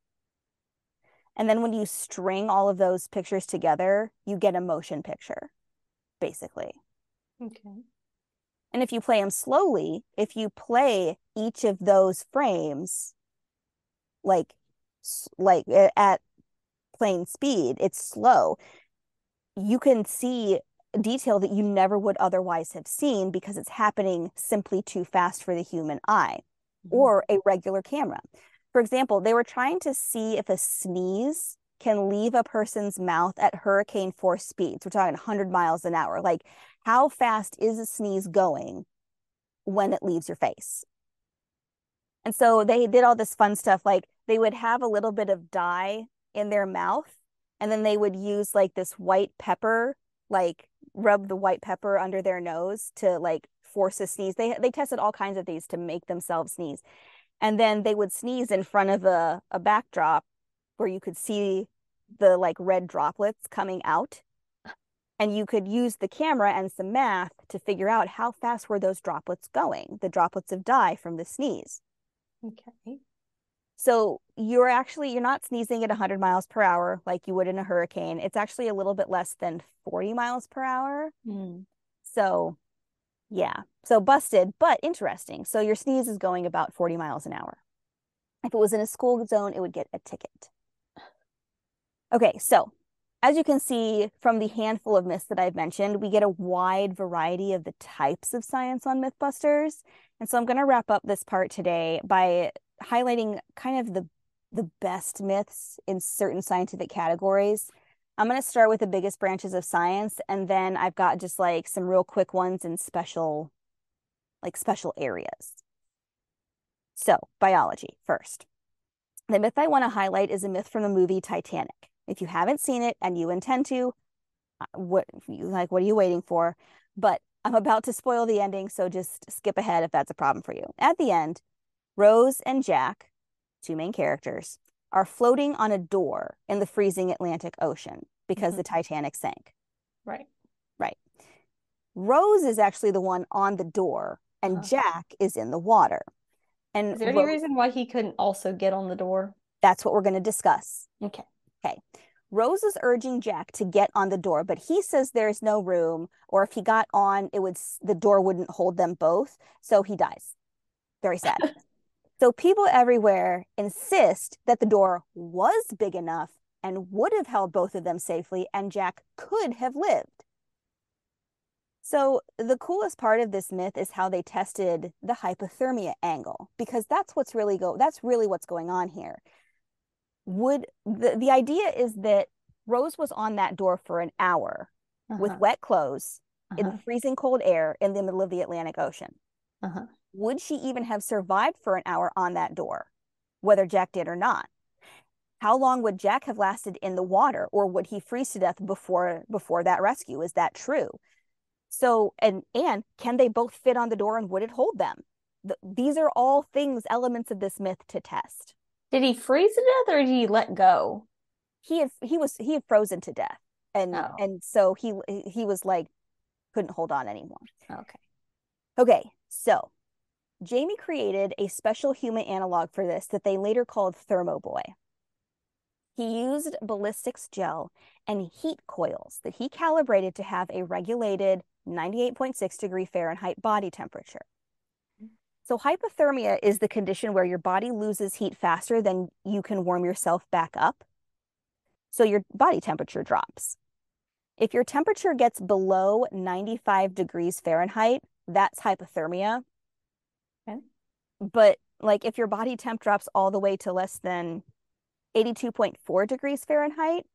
[SPEAKER 1] And then when you string all of those pictures together, you get a motion picture, basically.
[SPEAKER 3] Okay.
[SPEAKER 1] And if you play them slowly, if you play each of those frames like like at playing speed, it's slow. You can see detail that you never would otherwise have seen because it's happening simply too fast for the human eye mm-hmm. or a regular camera. For example, they were trying to see if a sneeze can leave a person's mouth at hurricane force speeds. We're talking 100 miles an hour. Like, how fast is a sneeze going when it leaves your face? And so they did all this fun stuff. Like, they would have a little bit of dye in their mouth, and then they would use like this white pepper, like rub the white pepper under their nose to like force a sneeze. They they tested all kinds of these to make themselves sneeze. And then they would sneeze in front of a, a backdrop where you could see the like red droplets coming out and you could use the camera and some math to figure out how fast were those droplets going the droplets of dye from the sneeze
[SPEAKER 2] Okay.
[SPEAKER 1] so you're actually you're not sneezing at 100 miles per hour like you would in a hurricane it's actually a little bit less than 40 miles per hour
[SPEAKER 2] Hmm.
[SPEAKER 1] so yeah so busted but interesting so your sneeze is going about 40 miles an hour if it was in a school zone it would get a ticket okay so as you can see from the handful of myths that I've mentioned, we get a wide variety of the types of science on Mythbusters. And so I'm going to wrap up this part today by highlighting kind of the the best myths in certain scientific categories. I'm going to start with the biggest branches of science and then I've got just like some real quick ones in special like special areas. So, biology first. The myth I want to highlight is a myth from the movie Titanic. If you haven't seen it and you intend to, uh, what like what are you waiting for? But I'm about to spoil the ending, so just skip ahead if that's a problem for you. At the end, Rose and Jack, two main characters, are floating on a door in the freezing Atlantic Ocean because
[SPEAKER 2] Mhm.
[SPEAKER 1] the Titanic sank.
[SPEAKER 2] Right. Right.
[SPEAKER 1] Rose is actually the one on the door, and
[SPEAKER 2] Uh-huh.
[SPEAKER 1] Jack is in the water. And
[SPEAKER 2] Is there any reason why he couldn't also get on the door?
[SPEAKER 1] that's what we're going to discuss.
[SPEAKER 2] Okay. Okay.
[SPEAKER 1] Rose is urging Jack to get on the door, but he says there's no room, or if he got on, it would the door wouldn't hold them both, so he dies. Very sad. so people everywhere insist that the door was big enough and would have held both of them safely, and Jack could have lived. So the coolest part of this myth is how they tested the hypothermia angle, because that's what's really go that's really what's going on here would the, the idea is that Rose was on that door for an hour with
[SPEAKER 2] Uh-huh.
[SPEAKER 1] wet clothes in
[SPEAKER 2] Uh-huh.
[SPEAKER 1] freezing cold air in the middle of the Atlantic Ocean.
[SPEAKER 2] Uh-huh.
[SPEAKER 1] Would she even have survived for an hour on that door, whether Jack did or not? How long would Jack have lasted in the water, or would he freeze to death before before that rescue? Is that true? So, and and can they both fit on the door, and would it hold them? Th- these are all things, elements of this myth to test.
[SPEAKER 2] Did he freeze to death or did he let go?
[SPEAKER 1] he had he was he had frozen to death and
[SPEAKER 2] Oh.
[SPEAKER 1] and so he he was like couldn't hold on anymore
[SPEAKER 2] Okay.
[SPEAKER 1] okay so jamie created a special human analog for this that they later called thermoboy he used ballistics gel and heat coils that he calibrated to have a regulated 98.6 degree fahrenheit body temperature mm. so hypothermia is the condition where your body loses heat faster than you can warm yourself back up so your body temperature drops. If your temperature gets below 95 degrees Fahrenheit, that's hypothermia.
[SPEAKER 2] Okay.
[SPEAKER 1] But like if your body temp drops all the way to less than 82.4 degrees Fahrenheit,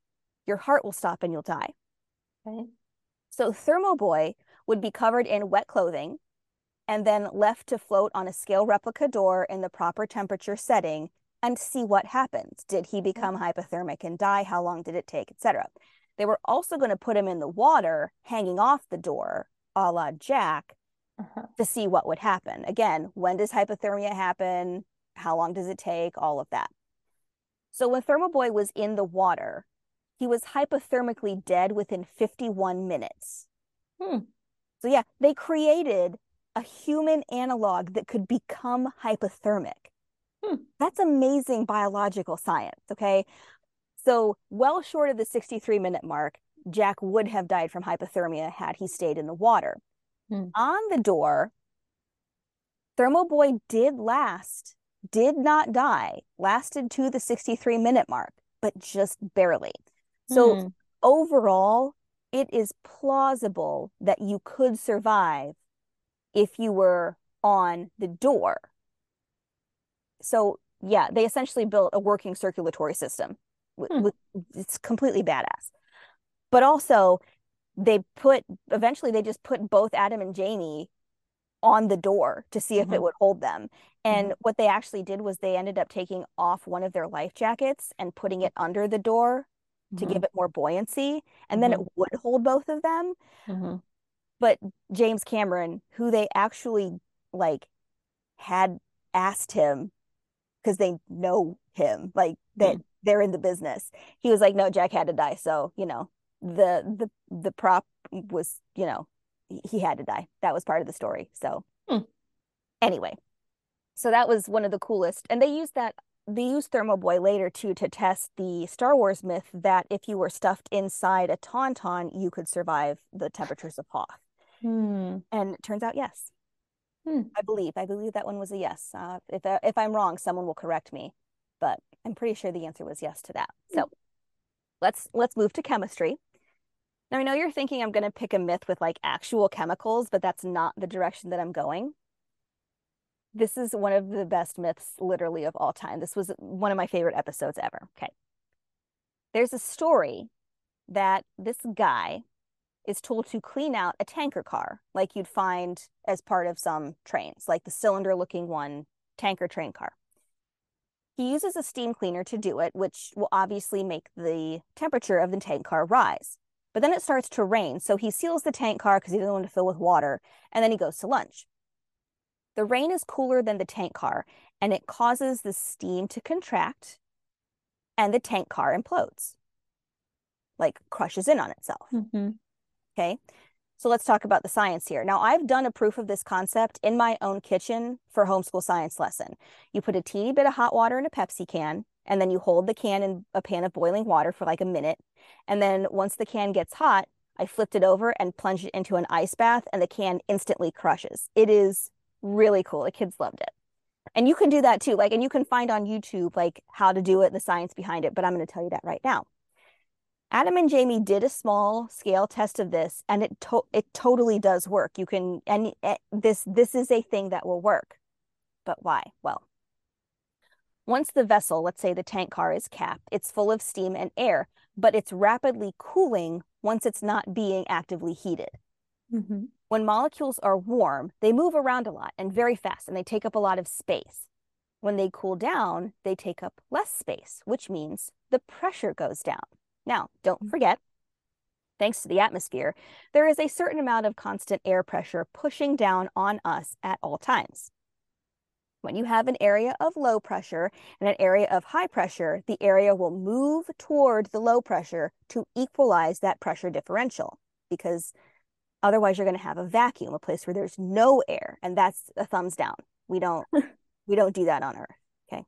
[SPEAKER 1] your heart will stop and you'll die.
[SPEAKER 2] Okay.
[SPEAKER 1] So Thermoboy would be covered in wet clothing and then left to float on a scale replica door in the proper temperature setting and see what happens. Did he become hypothermic and die? How long did it take, etc. They were also going to put him in the water, hanging off the door, a la Jack,
[SPEAKER 2] Uh-huh.
[SPEAKER 1] to see what would happen. Again, when does hypothermia happen? How long does it take? All of that. So when Thermal Boy was in the water, he was hypothermically dead within 51 minutes.
[SPEAKER 2] Hmm.
[SPEAKER 1] So yeah, they created a human analog that could become hypothermic.
[SPEAKER 2] Hmm.
[SPEAKER 1] That's amazing biological science, okay? So well short of the 63 minute mark, Jack would have died from hypothermia had he stayed in the water.
[SPEAKER 2] Hmm.
[SPEAKER 1] On the door, Thermal Boy did last, did not die, lasted to the 63 minute mark, but just barely. So
[SPEAKER 2] Hmm.
[SPEAKER 1] overall, it is plausible that you could survive if you were on the door. So, yeah, they essentially built a working circulatory system.
[SPEAKER 2] Hmm.
[SPEAKER 1] with, it's completely badass. But also, they put eventually they just put both Adam and Jamie on the door to see if it
[SPEAKER 2] Mhm.
[SPEAKER 1] would hold them. And what they actually did was they ended up taking off one of their life jackets and putting it under the door to
[SPEAKER 2] Mhm.
[SPEAKER 1] give it more buoyancy, and then it would hold both of them.
[SPEAKER 2] Mhm.
[SPEAKER 1] But James Cameron, who they actually like had asked him because they know him, like that they're in the business. He was like, no, Jack had to die. So, you know, the the the prop was, you know, he- had to die. That was part of the story. So
[SPEAKER 3] Hmm.
[SPEAKER 1] anyway, so that was one of the coolest. And they used that they used Thermo Boy later too to test the Star Wars myth that if you were stuffed inside a tauntaun, you could survive the temperatures of Hoth.
[SPEAKER 3] Hmm.
[SPEAKER 1] And it turns out yes.
[SPEAKER 3] Hmm.
[SPEAKER 1] I believe. I believe that one was a yes. Uh, if I, if I'm wrong, someone will correct me, but I'm pretty sure the answer was yes to that. So let's let's move to chemistry. Now I know you're thinking I'm going to pick a myth with like actual chemicals, but that's not the direction that I'm going. This is one of the best myths literally of all time. This was one of my favorite episodes ever. Okay. There's a story that this guy is told to clean out a tanker car like you'd find as part of some trains, like the cylinder looking one tanker train car. He uses a steam cleaner to do it, which will obviously make the temperature of the tank car rise. But then it starts to rain, so he seals the tank car because he doesn't want to fill with water, and then he goes to lunch. The rain is cooler than the tank car, and it causes the steam to contract, and the tank car implodes, like crushes in on itself.
[SPEAKER 3] Mhm.
[SPEAKER 1] Okay. So let's talk about the science here. Now, I've done a proof of this concept in my own kitchen for homeschool science lesson. You put a teeny bit of hot water in a Pepsi can, and then you hold the can in a pan of boiling water for like a minute. And then once the can gets hot, I flipped it over and plunged it into an ice bath, and the can instantly crushes. It is really cool. The kids loved it. And you can do that too. Like, and you can find on YouTube like how to do it, the science behind it, but I'm going to tell you that right now. Adam and Jamie did a small scale test of this and it to- it totally does work. You can and eh, this this is a thing that will work. But why? Well, once the vessel, let's say the tank car is capped, it's full of steam and air, but it's rapidly cooling once it's not being actively heated.
[SPEAKER 3] Mhm.
[SPEAKER 1] When molecules are warm, they move around a lot and very fast and they take up a lot of space. When they cool down, they take up less space, which means the pressure goes down. Now, don't forget, thanks to the atmosphere, there is a certain amount of constant air pressure pushing down on us at all times. When you have an area of low pressure and an area of high pressure, the area will move toward the low pressure to equalize that pressure differential because otherwise you're going to have a vacuum, a place where there's no air, and that's a thumbs down. We don't we don't do that on Earth, okay?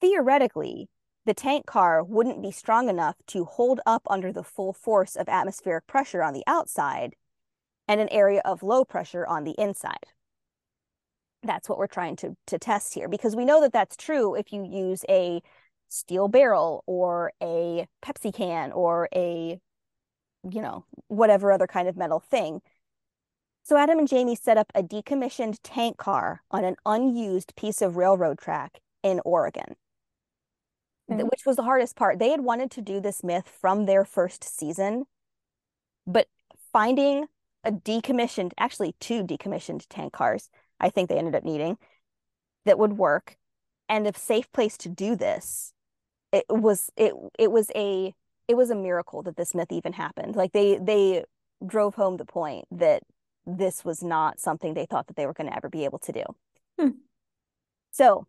[SPEAKER 1] Theoretically, the tank car wouldn't be strong enough to hold up under the full force of atmospheric pressure on the outside and an area of low pressure on the inside. That's what we're trying to, to test here because we know that that's true if you use a steel barrel or a Pepsi can or a, you know, whatever other kind of metal thing. So Adam and Jamie set up a decommissioned tank car on an unused piece of railroad track in Oregon
[SPEAKER 3] Okay. Mm.
[SPEAKER 1] which was the hardest part. They had wanted to do this myth from their first season, but finding a decommissioned, actually two decommissioned tank cars, I think they ended up needing, that would work, and a safe place to do this, it was it it was a it was a miracle that this myth even happened. Like they they drove home the point that this was not something they thought that they were going to ever be able to do.
[SPEAKER 3] Hmm.
[SPEAKER 1] So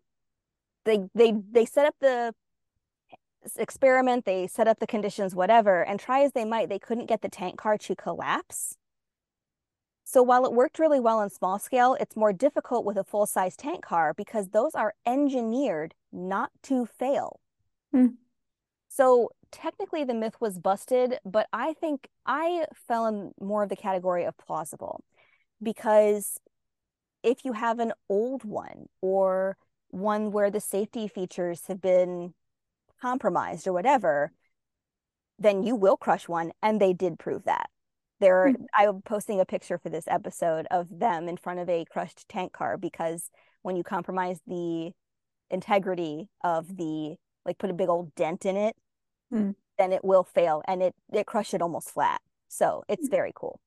[SPEAKER 1] they they they set up the experiment, they set up the conditions, whatever, and try as they might, they couldn't get the tank car to collapse. So while it worked really well on small scale, it's more difficult with a full size tank car because those are engineered not to fail.
[SPEAKER 3] Hmm.
[SPEAKER 1] So technically the myth was busted, but I think I fell in more of the category of plausible because if you have an old one or one where the safety features have been compromised or whatever, then you will crush one. And they did prove that. There, I'm posting a picture for this episode of them in front of a crushed tank car because when you compromise the integrity of the, like put a big old dent in it,
[SPEAKER 3] Hmm.
[SPEAKER 1] then it will fail and it it crushed it almost flat. So it's very cool.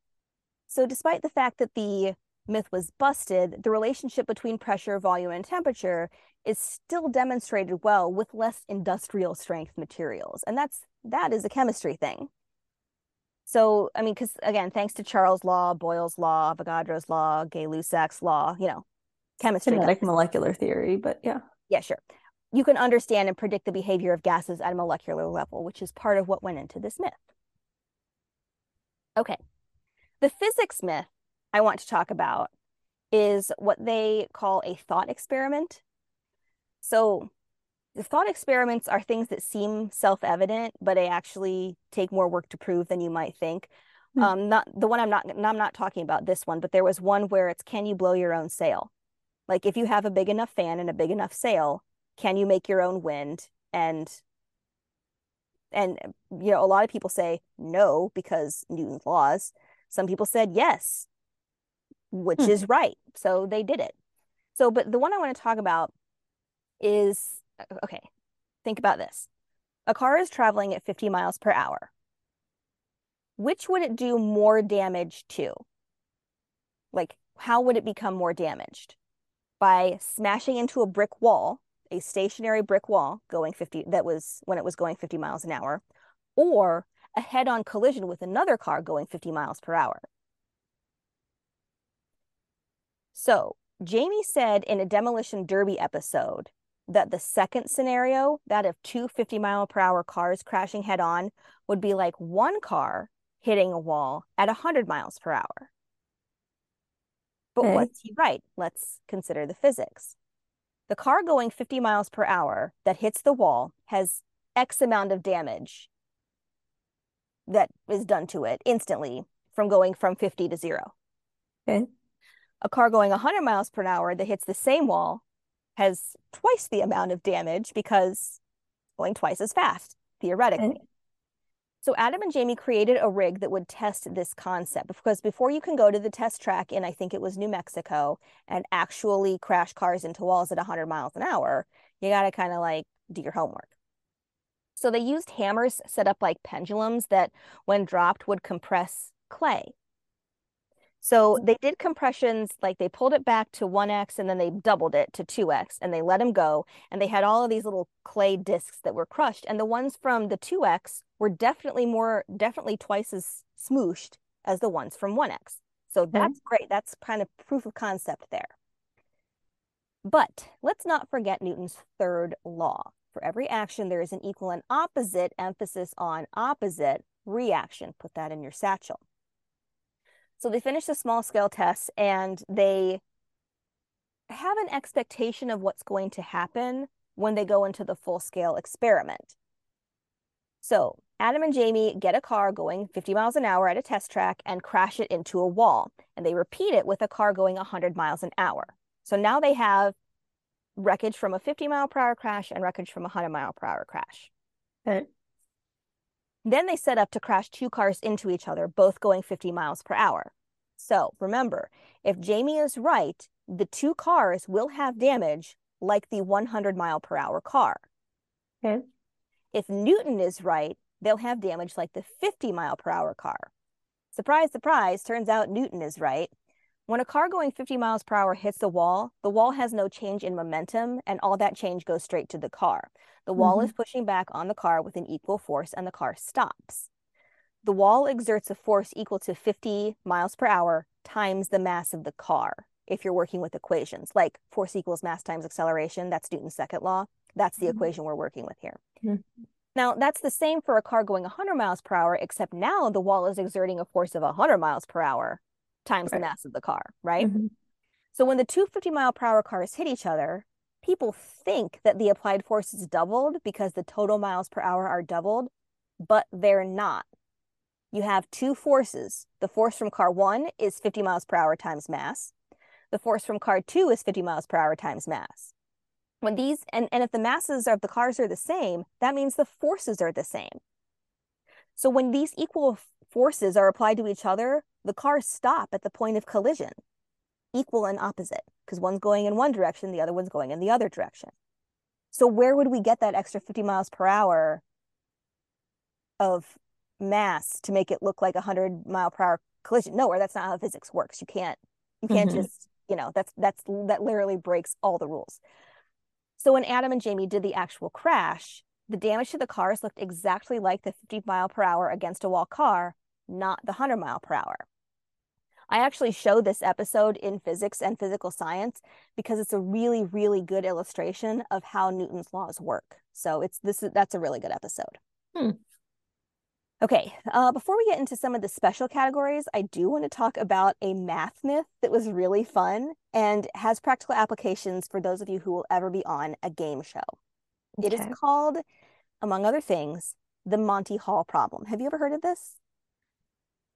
[SPEAKER 1] So despite the fact that the myth was busted, the relationship between pressure, volume, and temperature is still demonstrated well with less industrial strength materials. And that's that is a chemistry thing. So, I mean, because again, thanks to Charles' law, Boyle's law, Avogadro's law, Gay-Lussac's law, you know, chemistry.
[SPEAKER 3] Genetic
[SPEAKER 1] guys.
[SPEAKER 3] molecular theory, but yeah.
[SPEAKER 1] Yeah, sure. you can understand and predict the behavior of gases at a molecular level, which is part of what went into this myth. Okay, the physics myth I want to talk about is what they call a thought experiment. So the thought experiments are things that seem self-evident, but they actually take more work to prove than you might think. Hmm. Um, not the one I'm not I'm not talking about this one, but there was one where it's can you blow your own sail? Like if you have a big enough fan and a big enough sail, can you make your own wind? And and you know, a lot of people say no because Newton's laws. Some people said yes, which hmm. is right. So they did it. So, but the one I want to talk about is okay, think about this. A car is traveling at 50 miles per hour. Which would it do more damage to? Like, how would it become more damaged? By smashing into a brick wall, a stationary brick wall going 50, that was when it was going 50 miles an hour, or a head on collision with another car going 50 miles per hour. So, Jamie said in a demolition derby episode that the second scenario, that of two 50 mile per hour cars crashing head on, would be like one car hitting a wall at 100 miles per hour. But okay. what's he right? Let's consider the physics. The car going 50 miles per hour that hits the wall has X amount of damage that is done to it instantly from going from 50 to zero. Okay. A car going 100 miles per hour that hits the same wall has twice the amount of damage because going twice as fast, theoretically. So Adam and Jamie created a rig that would test this concept because before you can go to the test track in I think it was New Mexico and actually crash cars into walls at 100 miles an hour, you got to kind of like do your homework. So they used hammers set up like pendulums that when dropped would compress clay. So they did compressions, like they pulled it back to 1x and then they doubled it to 2x and they let them go. And they had all of these little clay discs that were crushed. And the ones from the 2x were definitely more, definitely twice as smooshed as the ones from 1x. So that's mm-hmm. great. That's kind of proof of concept there. But let's not forget Newton's third law. For every action, there is an equal and opposite emphasis on opposite reaction. Put that in your satchel. So they finish the small scale tests and they have an expectation of what's going to happen when they go into the full scale experiment. So Adam and Jamie get a car going 50 miles an hour at a test track and crash it into a wall. And they repeat it with a car going 100 miles an hour. So now they have wreckage from a 50 mile per hour crash and wreckage from a 100 mile per hour crash. Okay. Then they set up to crash two cars into each other, both going 50 miles per hour. So remember, if Jamie is right, the two cars will have damage like the 100 mile per hour car. Okay. If Newton is right, they'll have damage like the 50 mile per hour car. Surprise, surprise, turns out Newton is right. When a car going 50 miles per hour hits the wall, the wall has no change in momentum, and all that change goes straight to the car. The wall mm-hmm. is pushing back on the car with an equal force, and the car stops. The wall exerts a force equal to 50 miles per hour times the mass of the car. If you're working with equations like force equals mass times acceleration, that's Newton's second law. That's the mm-hmm. equation we're working with here. Mm-hmm. Now, that's the same for a car going 100 miles per hour, except now the wall is exerting a force of 100 miles per hour times right. the mass of the car, right? Mm-hmm. So when the two 50 mile per hour cars hit each other, people think that the applied force is doubled because the total miles per hour are doubled, but they're not. You have two forces. The force from car one is 50 miles per hour times mass. The force from car two is 50 miles per hour times mass. When these, and, and if the masses of the cars are the same, that means the forces are the same. So when these equal forces are applied to each other, the cars stop at the point of collision, equal and opposite, because one's going in one direction, the other one's going in the other direction. So where would we get that extra 50 miles per hour of mass to make it look like a 100 mile per hour collision? Nowhere. That's not how physics works. You can't, you can't mm-hmm. just, you know, that's, that's, that literally breaks all the rules. So when Adam and Jamie did the actual crash, the damage to the cars looked exactly like the 50 mile per hour against a wall car, not the 100 mile per hour. I actually show this episode in physics and physical science because it's a really, really good illustration of how Newton's laws work. So it's this that's a really good episode.
[SPEAKER 3] Hmm.
[SPEAKER 1] Okay, uh, before we get into some of the special categories, I do want to talk about a math myth that was really fun and has practical applications for those of you who will ever be on a game show. It is called, among other things, the Monty Hall problem. Have you ever heard of this?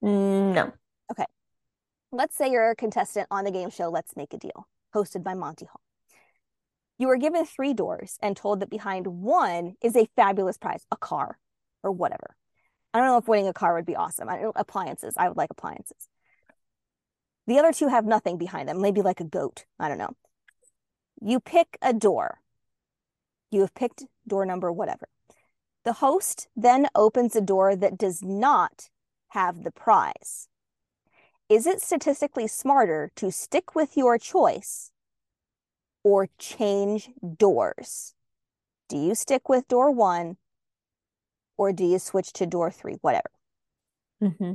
[SPEAKER 3] No. Okay.
[SPEAKER 1] Let's say you're a contestant on the game show Let's Make a Deal, hosted by Monty Hall. You are given three doors and told that behind one is a fabulous prize, a car or whatever. I don't know if winning a car would be awesome. I appliances. I would like appliances. The other two have nothing behind them, maybe like a goat. I don't know. You pick a door. You have picked door number whatever. The host then opens a door that does not have the prize. Is it statistically smarter to stick with your choice or change doors? Do you stick with door one or do you switch to door three? Whatever.
[SPEAKER 3] Mm-hmm.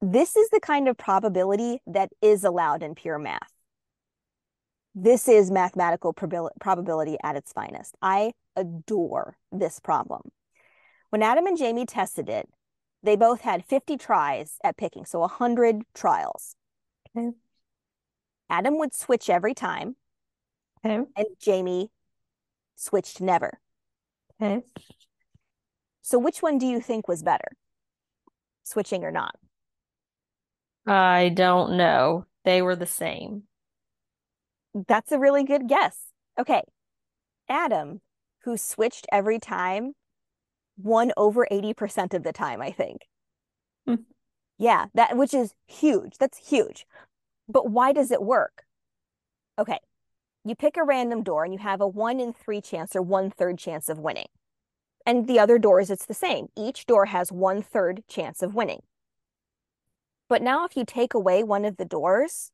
[SPEAKER 1] This is the kind of probability that is allowed in pure math. This is mathematical probabil- probability at its finest. I adore this problem. When Adam and Jamie tested it, they both had 50 tries at picking, so 100 trials.
[SPEAKER 3] Okay.
[SPEAKER 1] Adam would switch every time,
[SPEAKER 3] Okay.
[SPEAKER 1] and Jamie switched never.
[SPEAKER 3] Okay.
[SPEAKER 1] So, which one do you think was better? Switching or not?
[SPEAKER 3] I don't know. They were the same.
[SPEAKER 1] That's a really good guess. Okay. Adam, who switched every time, won over 80% of the time, I think.
[SPEAKER 3] Hmm.
[SPEAKER 1] Yeah, that which is huge. That's huge. But why does it work? Okay. You pick a random door and you have a one in three chance or one third chance of winning. And the other doors, it's the same. Each door has one third chance of winning. But now, if you take away one of the doors,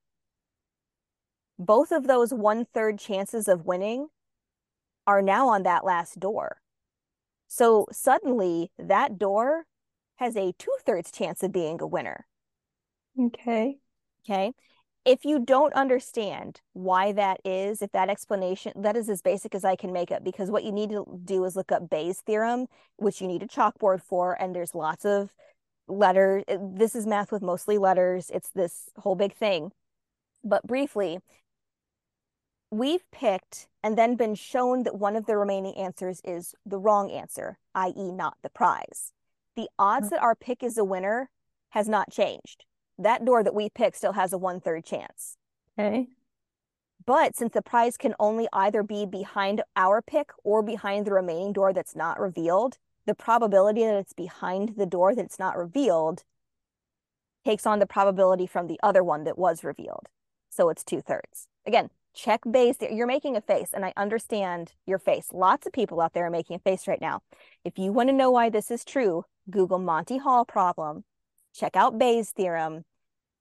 [SPEAKER 1] both of those one third chances of winning are now on that last door. So suddenly that door has a two thirds chance of being a winner.
[SPEAKER 3] Okay.
[SPEAKER 1] Okay. If you don't understand why that is, if that explanation, that is as basic as I can make it, because what you need to do is look up Bayes' theorem, which you need a chalkboard for, and there's lots of letters. Eh, this is math with mostly letters. It's this whole big thing. But briefly, we've picked and then been shown that one of the remaining answers is the wrong answer, i.e., not the prize. The odds mm. that our pick is a winner has not changed. That door that we pick still has a one third chance.
[SPEAKER 3] Okay.
[SPEAKER 1] But since the prize can only either be behind our pick or behind the remaining door that's not revealed, the probability that it's behind the door that's not revealed takes on the probability from the other one that was revealed. So it's two thirds. Again, check Bayes. You're making a face, and I understand your face. Lots of people out there are making a face right now. If you want to know why this is true, Google Monty Hall problem, check out Bayes' theorem,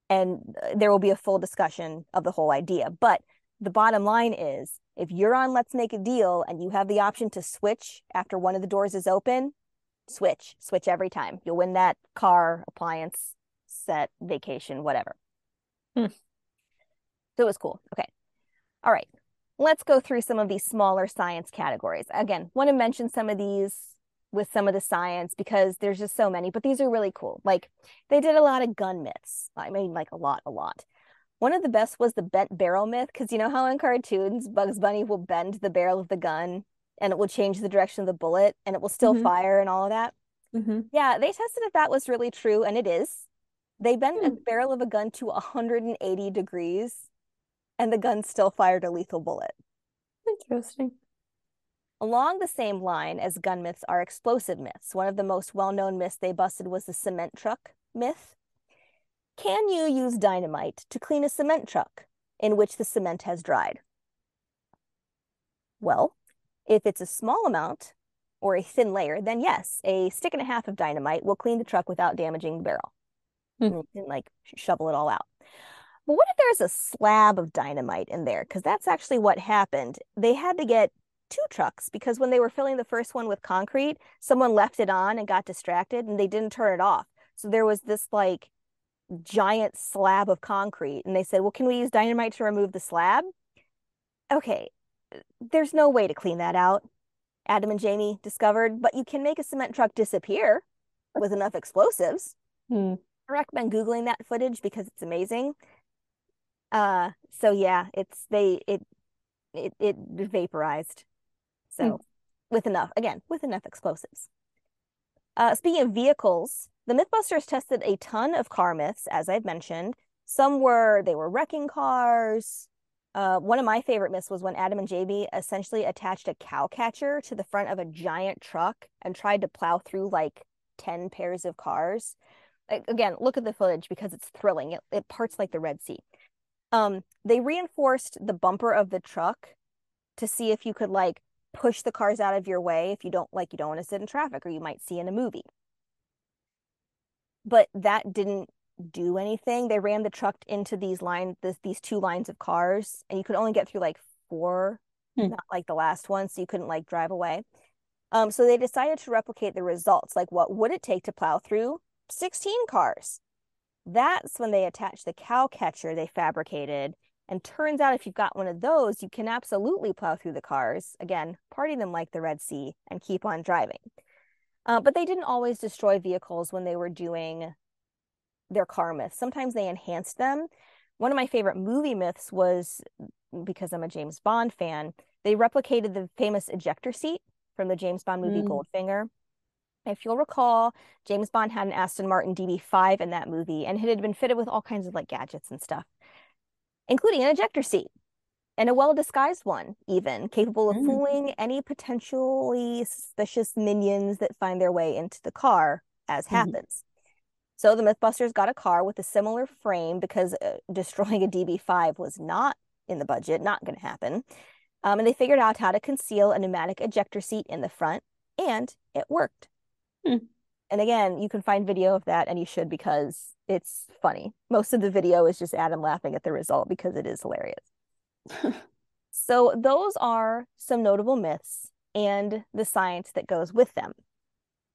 [SPEAKER 1] and uh, there will be a full discussion of the whole idea. But the bottom line is if you're on Let's Make a Deal and you have the option to switch after one of the doors is open, switch, switch every time. You'll win that car, appliance, set, vacation, whatever.
[SPEAKER 3] Hmm.
[SPEAKER 1] So it was cool. Okay. All right. Let's go through some of these smaller science categories. Again, want to mention some of these with some of the science because there's just so many, but these are really cool. Like they did a lot of gun myths. I mean, like a lot, a lot. One of the best was the bent barrel myth because you know how in cartoons Bugs Bunny will bend the barrel of the gun and it will change the direction of the bullet and it will still
[SPEAKER 3] Mhm.
[SPEAKER 1] fire and all of that.
[SPEAKER 3] Mm-hmm.
[SPEAKER 1] Yeah, they tested if that was really true, and it is. They bent a
[SPEAKER 3] Hmm.
[SPEAKER 1] barrel of a gun to 180 degrees, and the gun still fired a lethal bullet.
[SPEAKER 3] Interesting.
[SPEAKER 1] Along the same line as gun myths are explosive myths. One of the most well-known myths they busted was the cement truck myth. Can you use dynamite to clean a cement truck in which the cement has dried? Well, if it's a small amount or a thin layer, then yes, a stick and a half of dynamite will clean the truck without damaging the barrel.
[SPEAKER 3] Hmm.
[SPEAKER 1] And like shovel it all out. But what if there's a slab of dynamite in there? Because that's actually what happened. They had to get two trucks because when they were filling the first one with concrete, someone left it on and got distracted and they didn't turn it off. So there was this like giant slab of concrete and they said, Well, can we use dynamite to remove the slab? Okay, there's no way to clean that out. Adam and Jamie discovered, but you can make a cement truck disappear with enough explosives.
[SPEAKER 3] Hmm.
[SPEAKER 1] I recommend Googling that footage because it's amazing. Uh, so yeah, it's they it it it vaporized. So with enough, again, with enough explosives. Uh, speaking of vehicles, the Mythbusters tested a ton of car myths, as I've mentioned. Some were they were wrecking cars. Uh, one of my favorite myths was when Adam and Jamie essentially attached a cow catcher to the front of a giant truck and tried to plow through like 10 pairs of cars. Like, again, look at the footage because it's thrilling. It, it parts like the Red Sea. Um, they reinforced the bumper of the truck to see if you could like push the cars out of your way if you don't like you don't want to sit in traffic or you might see in a movie. But that didn't do anything. They ran the truck into these lines, this, these two lines of cars, and you could only get through like four,
[SPEAKER 3] Hmm.
[SPEAKER 1] not like the last one, so you couldn't like drive away. Um, so they decided to replicate the results. Like, what would it take to plow through 16 cars? That's when they attached the cow catcher they fabricated. And turns out if you've got one of those, you can absolutely plow through the cars. Again, party them like the Red Sea and keep on driving. Uh, but they didn't always destroy vehicles when they were doing their car myths. Sometimes they enhanced them. One of my favorite movie myths was because I'm a James Bond fan, they replicated the famous ejector seat from the James Bond movie
[SPEAKER 3] Mm.
[SPEAKER 1] Goldfinger. If you'll recall, James Bond had an Aston Martin DB5 in that movie, and it had been fitted with all kinds of like gadgets and stuff, including an ejector seat and a well disguised one, even capable of
[SPEAKER 3] Mm.
[SPEAKER 1] fooling any potentially suspicious minions that find their way into the car, as
[SPEAKER 3] Mhm.
[SPEAKER 1] happens. So the Mythbusters got a car with a similar frame because uh, destroying a DB5 was not in the budget, not going to happen. Um, and they figured out how to conceal a pneumatic ejector seat in the front, and it worked.
[SPEAKER 3] Hmm.
[SPEAKER 1] And again, you can find video of that, and you should because it's funny. Most of the video is just Adam laughing at the result because it is hilarious. So, those are some notable myths and the science that goes with them.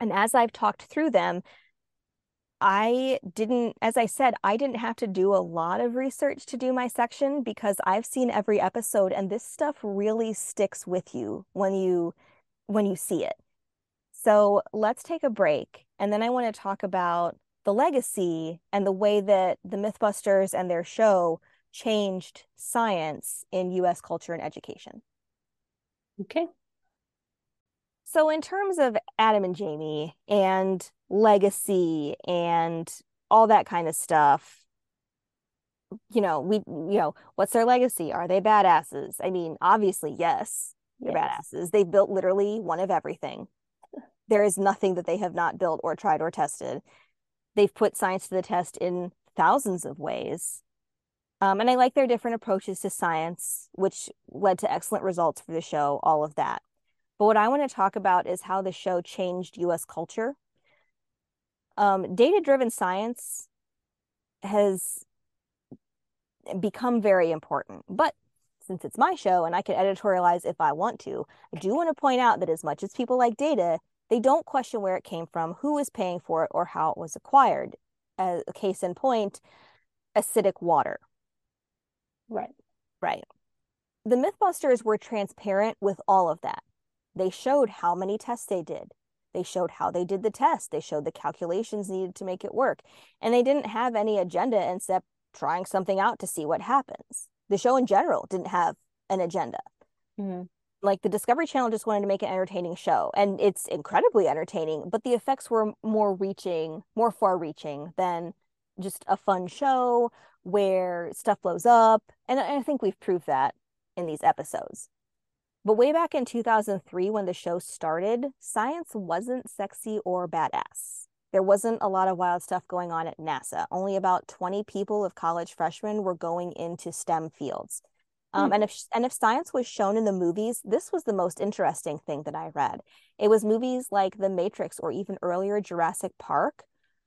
[SPEAKER 1] And as I've talked through them, I didn't, as I said, I didn't have to do a lot of research to do my section because I've seen every episode and this stuff really sticks with you when you when you see it. So let's take a break and then I want to talk about the legacy and the way that the Mythbusters and their show changed science in US culture and education.
[SPEAKER 3] okay.
[SPEAKER 1] So, in terms of Adam and Jamie and legacy and all that kind of stuff, you know, we, you know, what's their legacy? Are they badasses? I mean, obviously, yes, they're
[SPEAKER 3] Yes.
[SPEAKER 1] badasses. They've built literally one of everything. There is nothing that they have not built or tried or tested. They've put science to the test in thousands of ways. Um, and I like their different approaches to science, which led to excellent results for the show, all of that. But what I want to talk about is how the show changed US culture. Um, data driven science has become very important. But since it's my show and I can editorialize if I want to, I do want to point out that as much as people like data, they don't question where it came from, who is paying for it, or how it was acquired. As a case in point, acidic water.
[SPEAKER 3] Right.
[SPEAKER 1] Right. The Mythbusters were transparent with all of that. They showed how many tests they did. They showed how they did the test. They showed the calculations needed to make it work. And they didn't have any agenda except trying something out to see what happens. The show in general didn't have an agenda.
[SPEAKER 3] Mhm.
[SPEAKER 1] Like the Discovery Channel just wanted to make an entertaining show, and it's incredibly entertaining, but the effects were more reaching, more far reaching than just a fun show where stuff blows up. And I think we've proved that in these episodes. But way back in 2003, when the show started, science wasn't sexy or badass. There wasn't a lot of wild stuff going on at NASA. Only about 20 people of college freshmen were going into STEM fields. Um,
[SPEAKER 3] Hmm.
[SPEAKER 1] and if and if science was shown in the movies, this was the most interesting thing that I read. It was movies like The Matrix or even earlier Jurassic Park,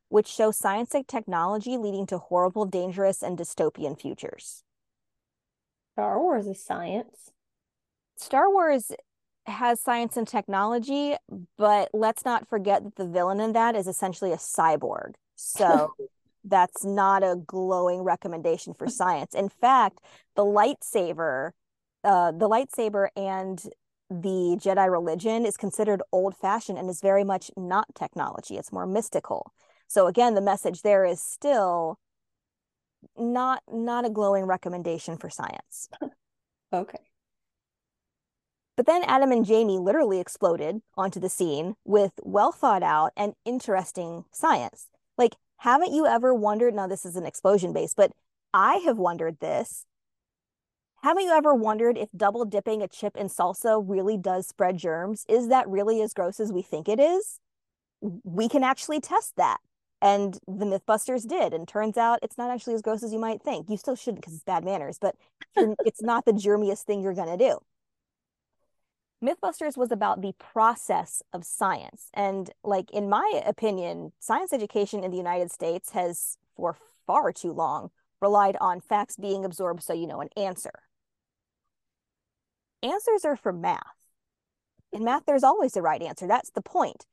[SPEAKER 1] which show science and technology leading to horrible, dangerous, and dystopian futures.
[SPEAKER 3] Star Wars is science.
[SPEAKER 1] Star Wars has science and technology, but let's not forget that the villain in that is essentially a cyborg. So That's not a glowing recommendation for science. In fact, the lightsaber, uh, the lightsaber and the Jedi religion is considered old fashioned and is very much not technology. It's more mystical. So again, the message there is still not not a glowing recommendation for science.
[SPEAKER 3] Okay.
[SPEAKER 1] But then Adam and Jamie literally exploded onto the scene with well thought out and interesting science. Like, haven't you ever wondered? Now, this is an explosion base, but I have wondered this. Haven't you ever wondered if double dipping a chip in salsa really does spread germs? Is that really as gross as we think it is? We can actually test that. And the Mythbusters did. And turns out it's not actually as gross as you might think. You still shouldn't because it's bad manners, but it's not the germiest thing you're going to do. Mythbusters was about the process of science. And, like, in my opinion, science education in the United States has, for far too long, relied on facts being absorbed so you know an answer. Answers are for math. In math, there's always a right answer. That's the point.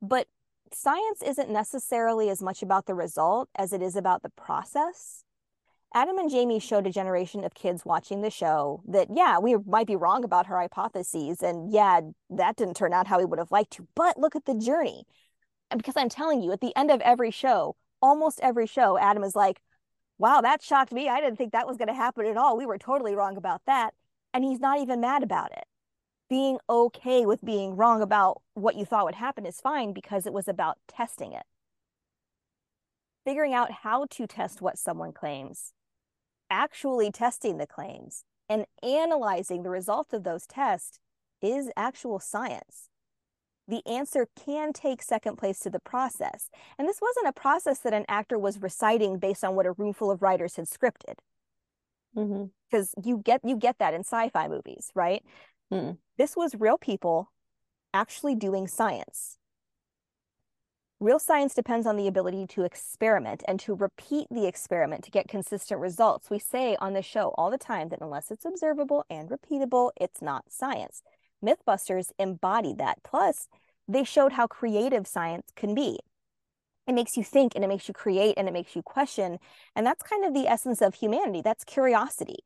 [SPEAKER 1] But science isn't necessarily as much about the result as it is about the process. Adam and Jamie showed a generation of kids watching the show that, yeah, we might be wrong about her hypotheses. And yeah, that didn't turn out how we would have liked to, but look at the journey. And because I'm telling you, at the end of every show, almost every show, Adam is like, wow, that shocked me. I didn't think that was going to happen at all. We were totally wrong about that. And he's not even mad about it. Being okay with being wrong about what you thought would happen is fine because it was about testing it. Figuring out how to test what someone claims actually testing the claims and analyzing the results of those tests is actual science. The answer can take second place to the process. And this wasn't a process that an actor was reciting based on what a room full of writers had scripted. Because mm-hmm. you get you get that in sci-fi movies, right? Mm. This was real people actually doing science. Real science depends on the ability to experiment and to repeat the experiment to get consistent results. We say on the show all the time that unless it's observable and repeatable, it's not science. Mythbusters embodied that. Plus, they showed how creative science can be. It makes you think and it makes you create and it makes you question. And that's kind of the essence of humanity. That's curiosity.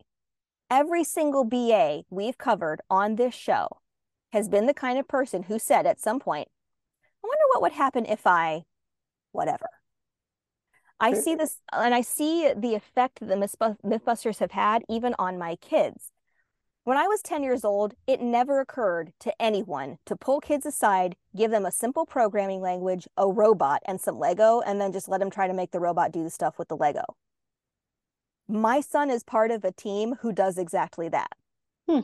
[SPEAKER 1] Every single BA we've covered on this show has been the kind of person who said at some point, wonder what would happen if I, whatever. I see this and I see the effect that the Mythbusters have had even on my kids. When I was 10 years old, it never occurred to anyone to pull kids aside, give them a simple programming language, a robot, and some Lego, and then just let them try to make the robot do the stuff with the Lego. My son is part of a team who does exactly that. Hmm.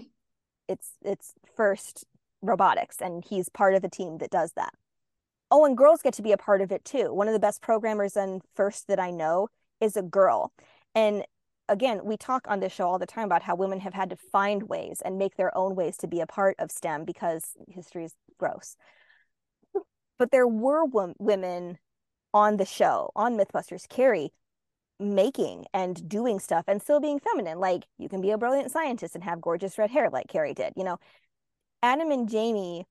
[SPEAKER 1] It's it's first robotics, and he's part of a team that does that oh, and girls get to be a part of it too. One of the best programmers and first that I know is a girl. And again, we talk on this show all the time about how women have had to find ways and make their own ways to be a part of STEM because history is gross. But there were women on the show, on Mythbusters, Kari, making and doing stuff and still being feminine. Like you can be a brilliant scientist and have gorgeous red hair like Kari did. You know, Adam and Jamie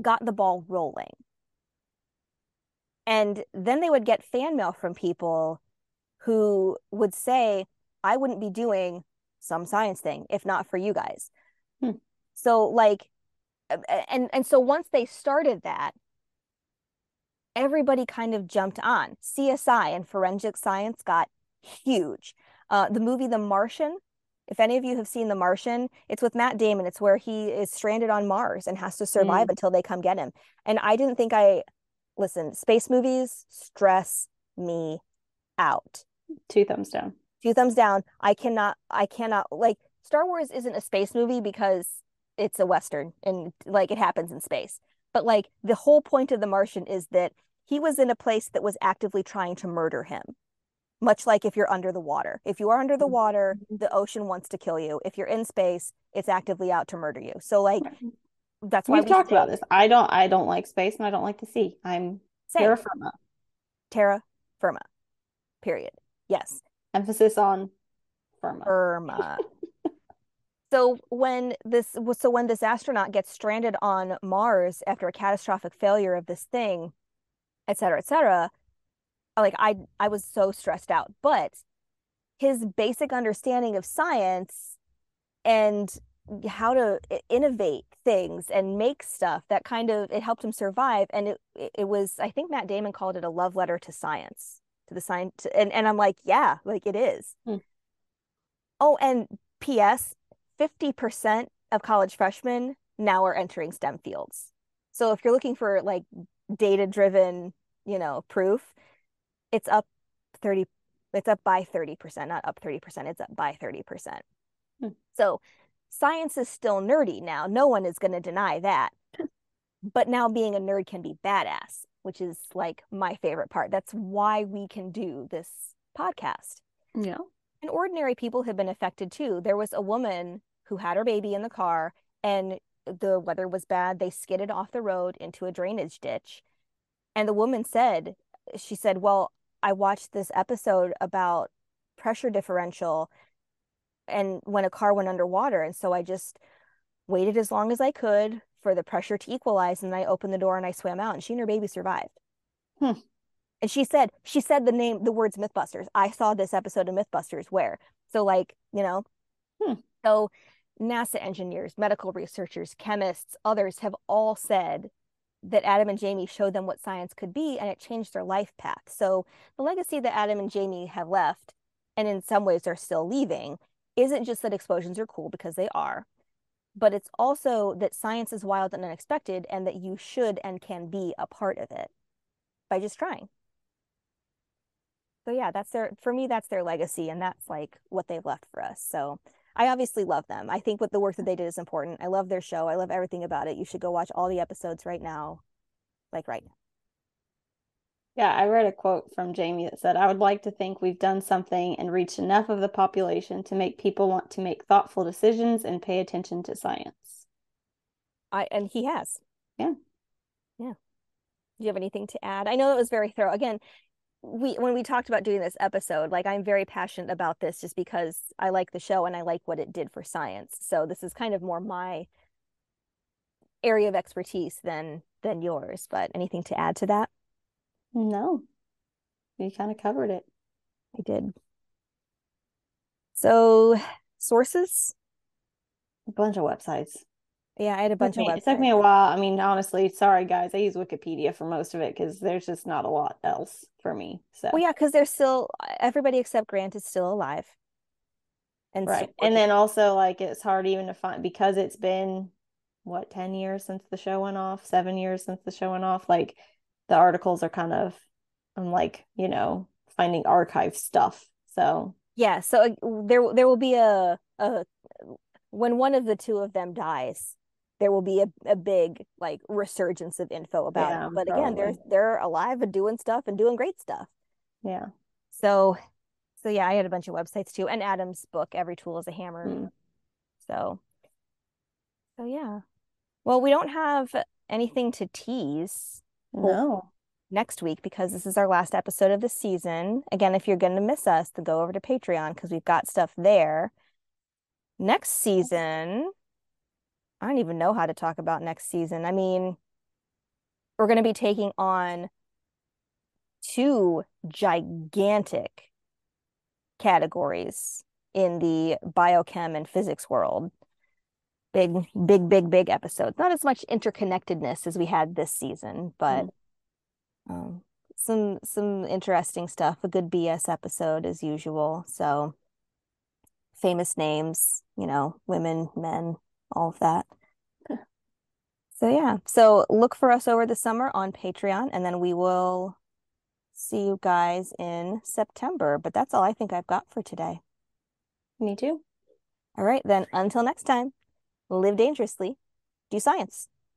[SPEAKER 1] got the ball rolling. And then they would get fan mail from people who would say, I wouldn't be doing some science thing if not for you guys. Hmm. So like and and so once they started that everybody kind of jumped on. CSI and forensic science got huge. Uh, the movie The Martian if any of you have seen The Martian, it's with Matt Damon. It's where he is stranded on Mars and has to survive mm. until they come get him. And I didn't think I listen, space movies stress me out.
[SPEAKER 3] Two thumbs down.
[SPEAKER 1] Two thumbs down. I cannot I cannot like Star Wars isn't a space movie because it's a western and like it happens in space. But like the whole point of The Martian is that he was in a place that was actively trying to murder him much like if you're under the water. If you are under the mm-hmm. water, the ocean wants to kill you. If you're in space, it's actively out to murder you. So like that's why
[SPEAKER 3] we've we talked about this. I don't I don't like space and I don't like the sea. I'm Same. terra firma.
[SPEAKER 1] Terra firma. Period. Yes.
[SPEAKER 3] Emphasis on firma.
[SPEAKER 1] Firma. so when this so when this astronaut gets stranded on Mars after a catastrophic failure of this thing, et cetera, et cetera, like I I was so stressed out. But his basic understanding of science and how to innovate things and make stuff that kind of it helped him survive and it it was i think matt damon called it a love letter to science to the science and, and i'm like yeah like it is hmm. oh and ps 50% of college freshmen now are entering stem fields so if you're looking for like data driven you know proof it's up 30 it's up by 30% not up 30% it's up by 30% hmm. so science is still nerdy now. No one is going to deny that. but now being a nerd can be badass, which is like my favorite part. That's why we can do this podcast.
[SPEAKER 3] Yeah.
[SPEAKER 1] And ordinary people have been affected too. There was a woman who had her baby in the car and the weather was bad. They skidded off the road into a drainage ditch. And the woman said, she said, Well, I watched this episode about pressure differential and when a car went underwater and so i just waited as long as i could for the pressure to equalize and then i opened the door and i swam out and she and her baby survived hmm. and she said she said the name the words mythbusters i saw this episode of mythbusters where so like you know hmm. so nasa engineers medical researchers chemists others have all said that adam and jamie showed them what science could be and it changed their life path so the legacy that adam and jamie have left and in some ways are still leaving isn't just that explosions are cool because they are, but it's also that science is wild and unexpected and that you should and can be a part of it by just trying. So yeah, that's their for me that's their legacy and that's like what they've left for us. So I obviously love them. I think what the work that they did is important. I love their show. I love everything about it. You should go watch all the episodes right now. Like right now.
[SPEAKER 3] Yeah, I read a quote from Jamie that said, I would like to think we've done something and reached enough of the population to make people want to make thoughtful decisions and pay attention to science.
[SPEAKER 1] I and he has.
[SPEAKER 3] Yeah.
[SPEAKER 1] Yeah. Do you have anything to add? I know it was very thorough. Again, we when we talked about doing this episode, like I'm very passionate about this just because I like the show and I like what it did for science. So this is kind of more my area of expertise than than yours. But anything to add to that?
[SPEAKER 3] No, you kind of covered it.
[SPEAKER 1] I did. So, sources?
[SPEAKER 3] A bunch of websites.
[SPEAKER 1] Yeah, I had a bunch
[SPEAKER 3] me,
[SPEAKER 1] of websites.
[SPEAKER 3] It took me a while. I mean, honestly, sorry guys, I use Wikipedia for most of it because there's just not a lot else for me. So,
[SPEAKER 1] well, yeah, because they're still everybody except Grant is still alive.
[SPEAKER 3] And right, and then also like it's hard even to find because it's been what ten years since the show went off, seven years since the show went off. Like the articles are kind of I'm like, you know, finding archive stuff. So
[SPEAKER 1] yeah, so uh, there there will be a a when one of the two of them dies, there will be a, a big like resurgence of info about yeah, it. But probably. again, they're they're alive and doing stuff and doing great stuff.
[SPEAKER 3] Yeah.
[SPEAKER 1] So so yeah, I had a bunch of websites too. And Adam's book, Every Tool is a Hammer. Mm. So so yeah. Well, we don't have anything to tease
[SPEAKER 3] no.
[SPEAKER 1] Next week, because this is our last episode of the season. Again, if you're going to miss us, then go over to Patreon because we've got stuff there. Next season, I don't even know how to talk about next season. I mean, we're going to be taking on two gigantic categories in the biochem and physics world big, big, big, big episodes. Not as much interconnectedness as we had this season, but mm. um, some some interesting stuff. A good BS episode as usual. So famous names, you know, women, men, all of that. So yeah, so look for us over the summer on Patreon, and then we will see you guys in September. But that's all I think I've got for today.
[SPEAKER 3] Me too.
[SPEAKER 1] All right, then until next time live dangerously, do science.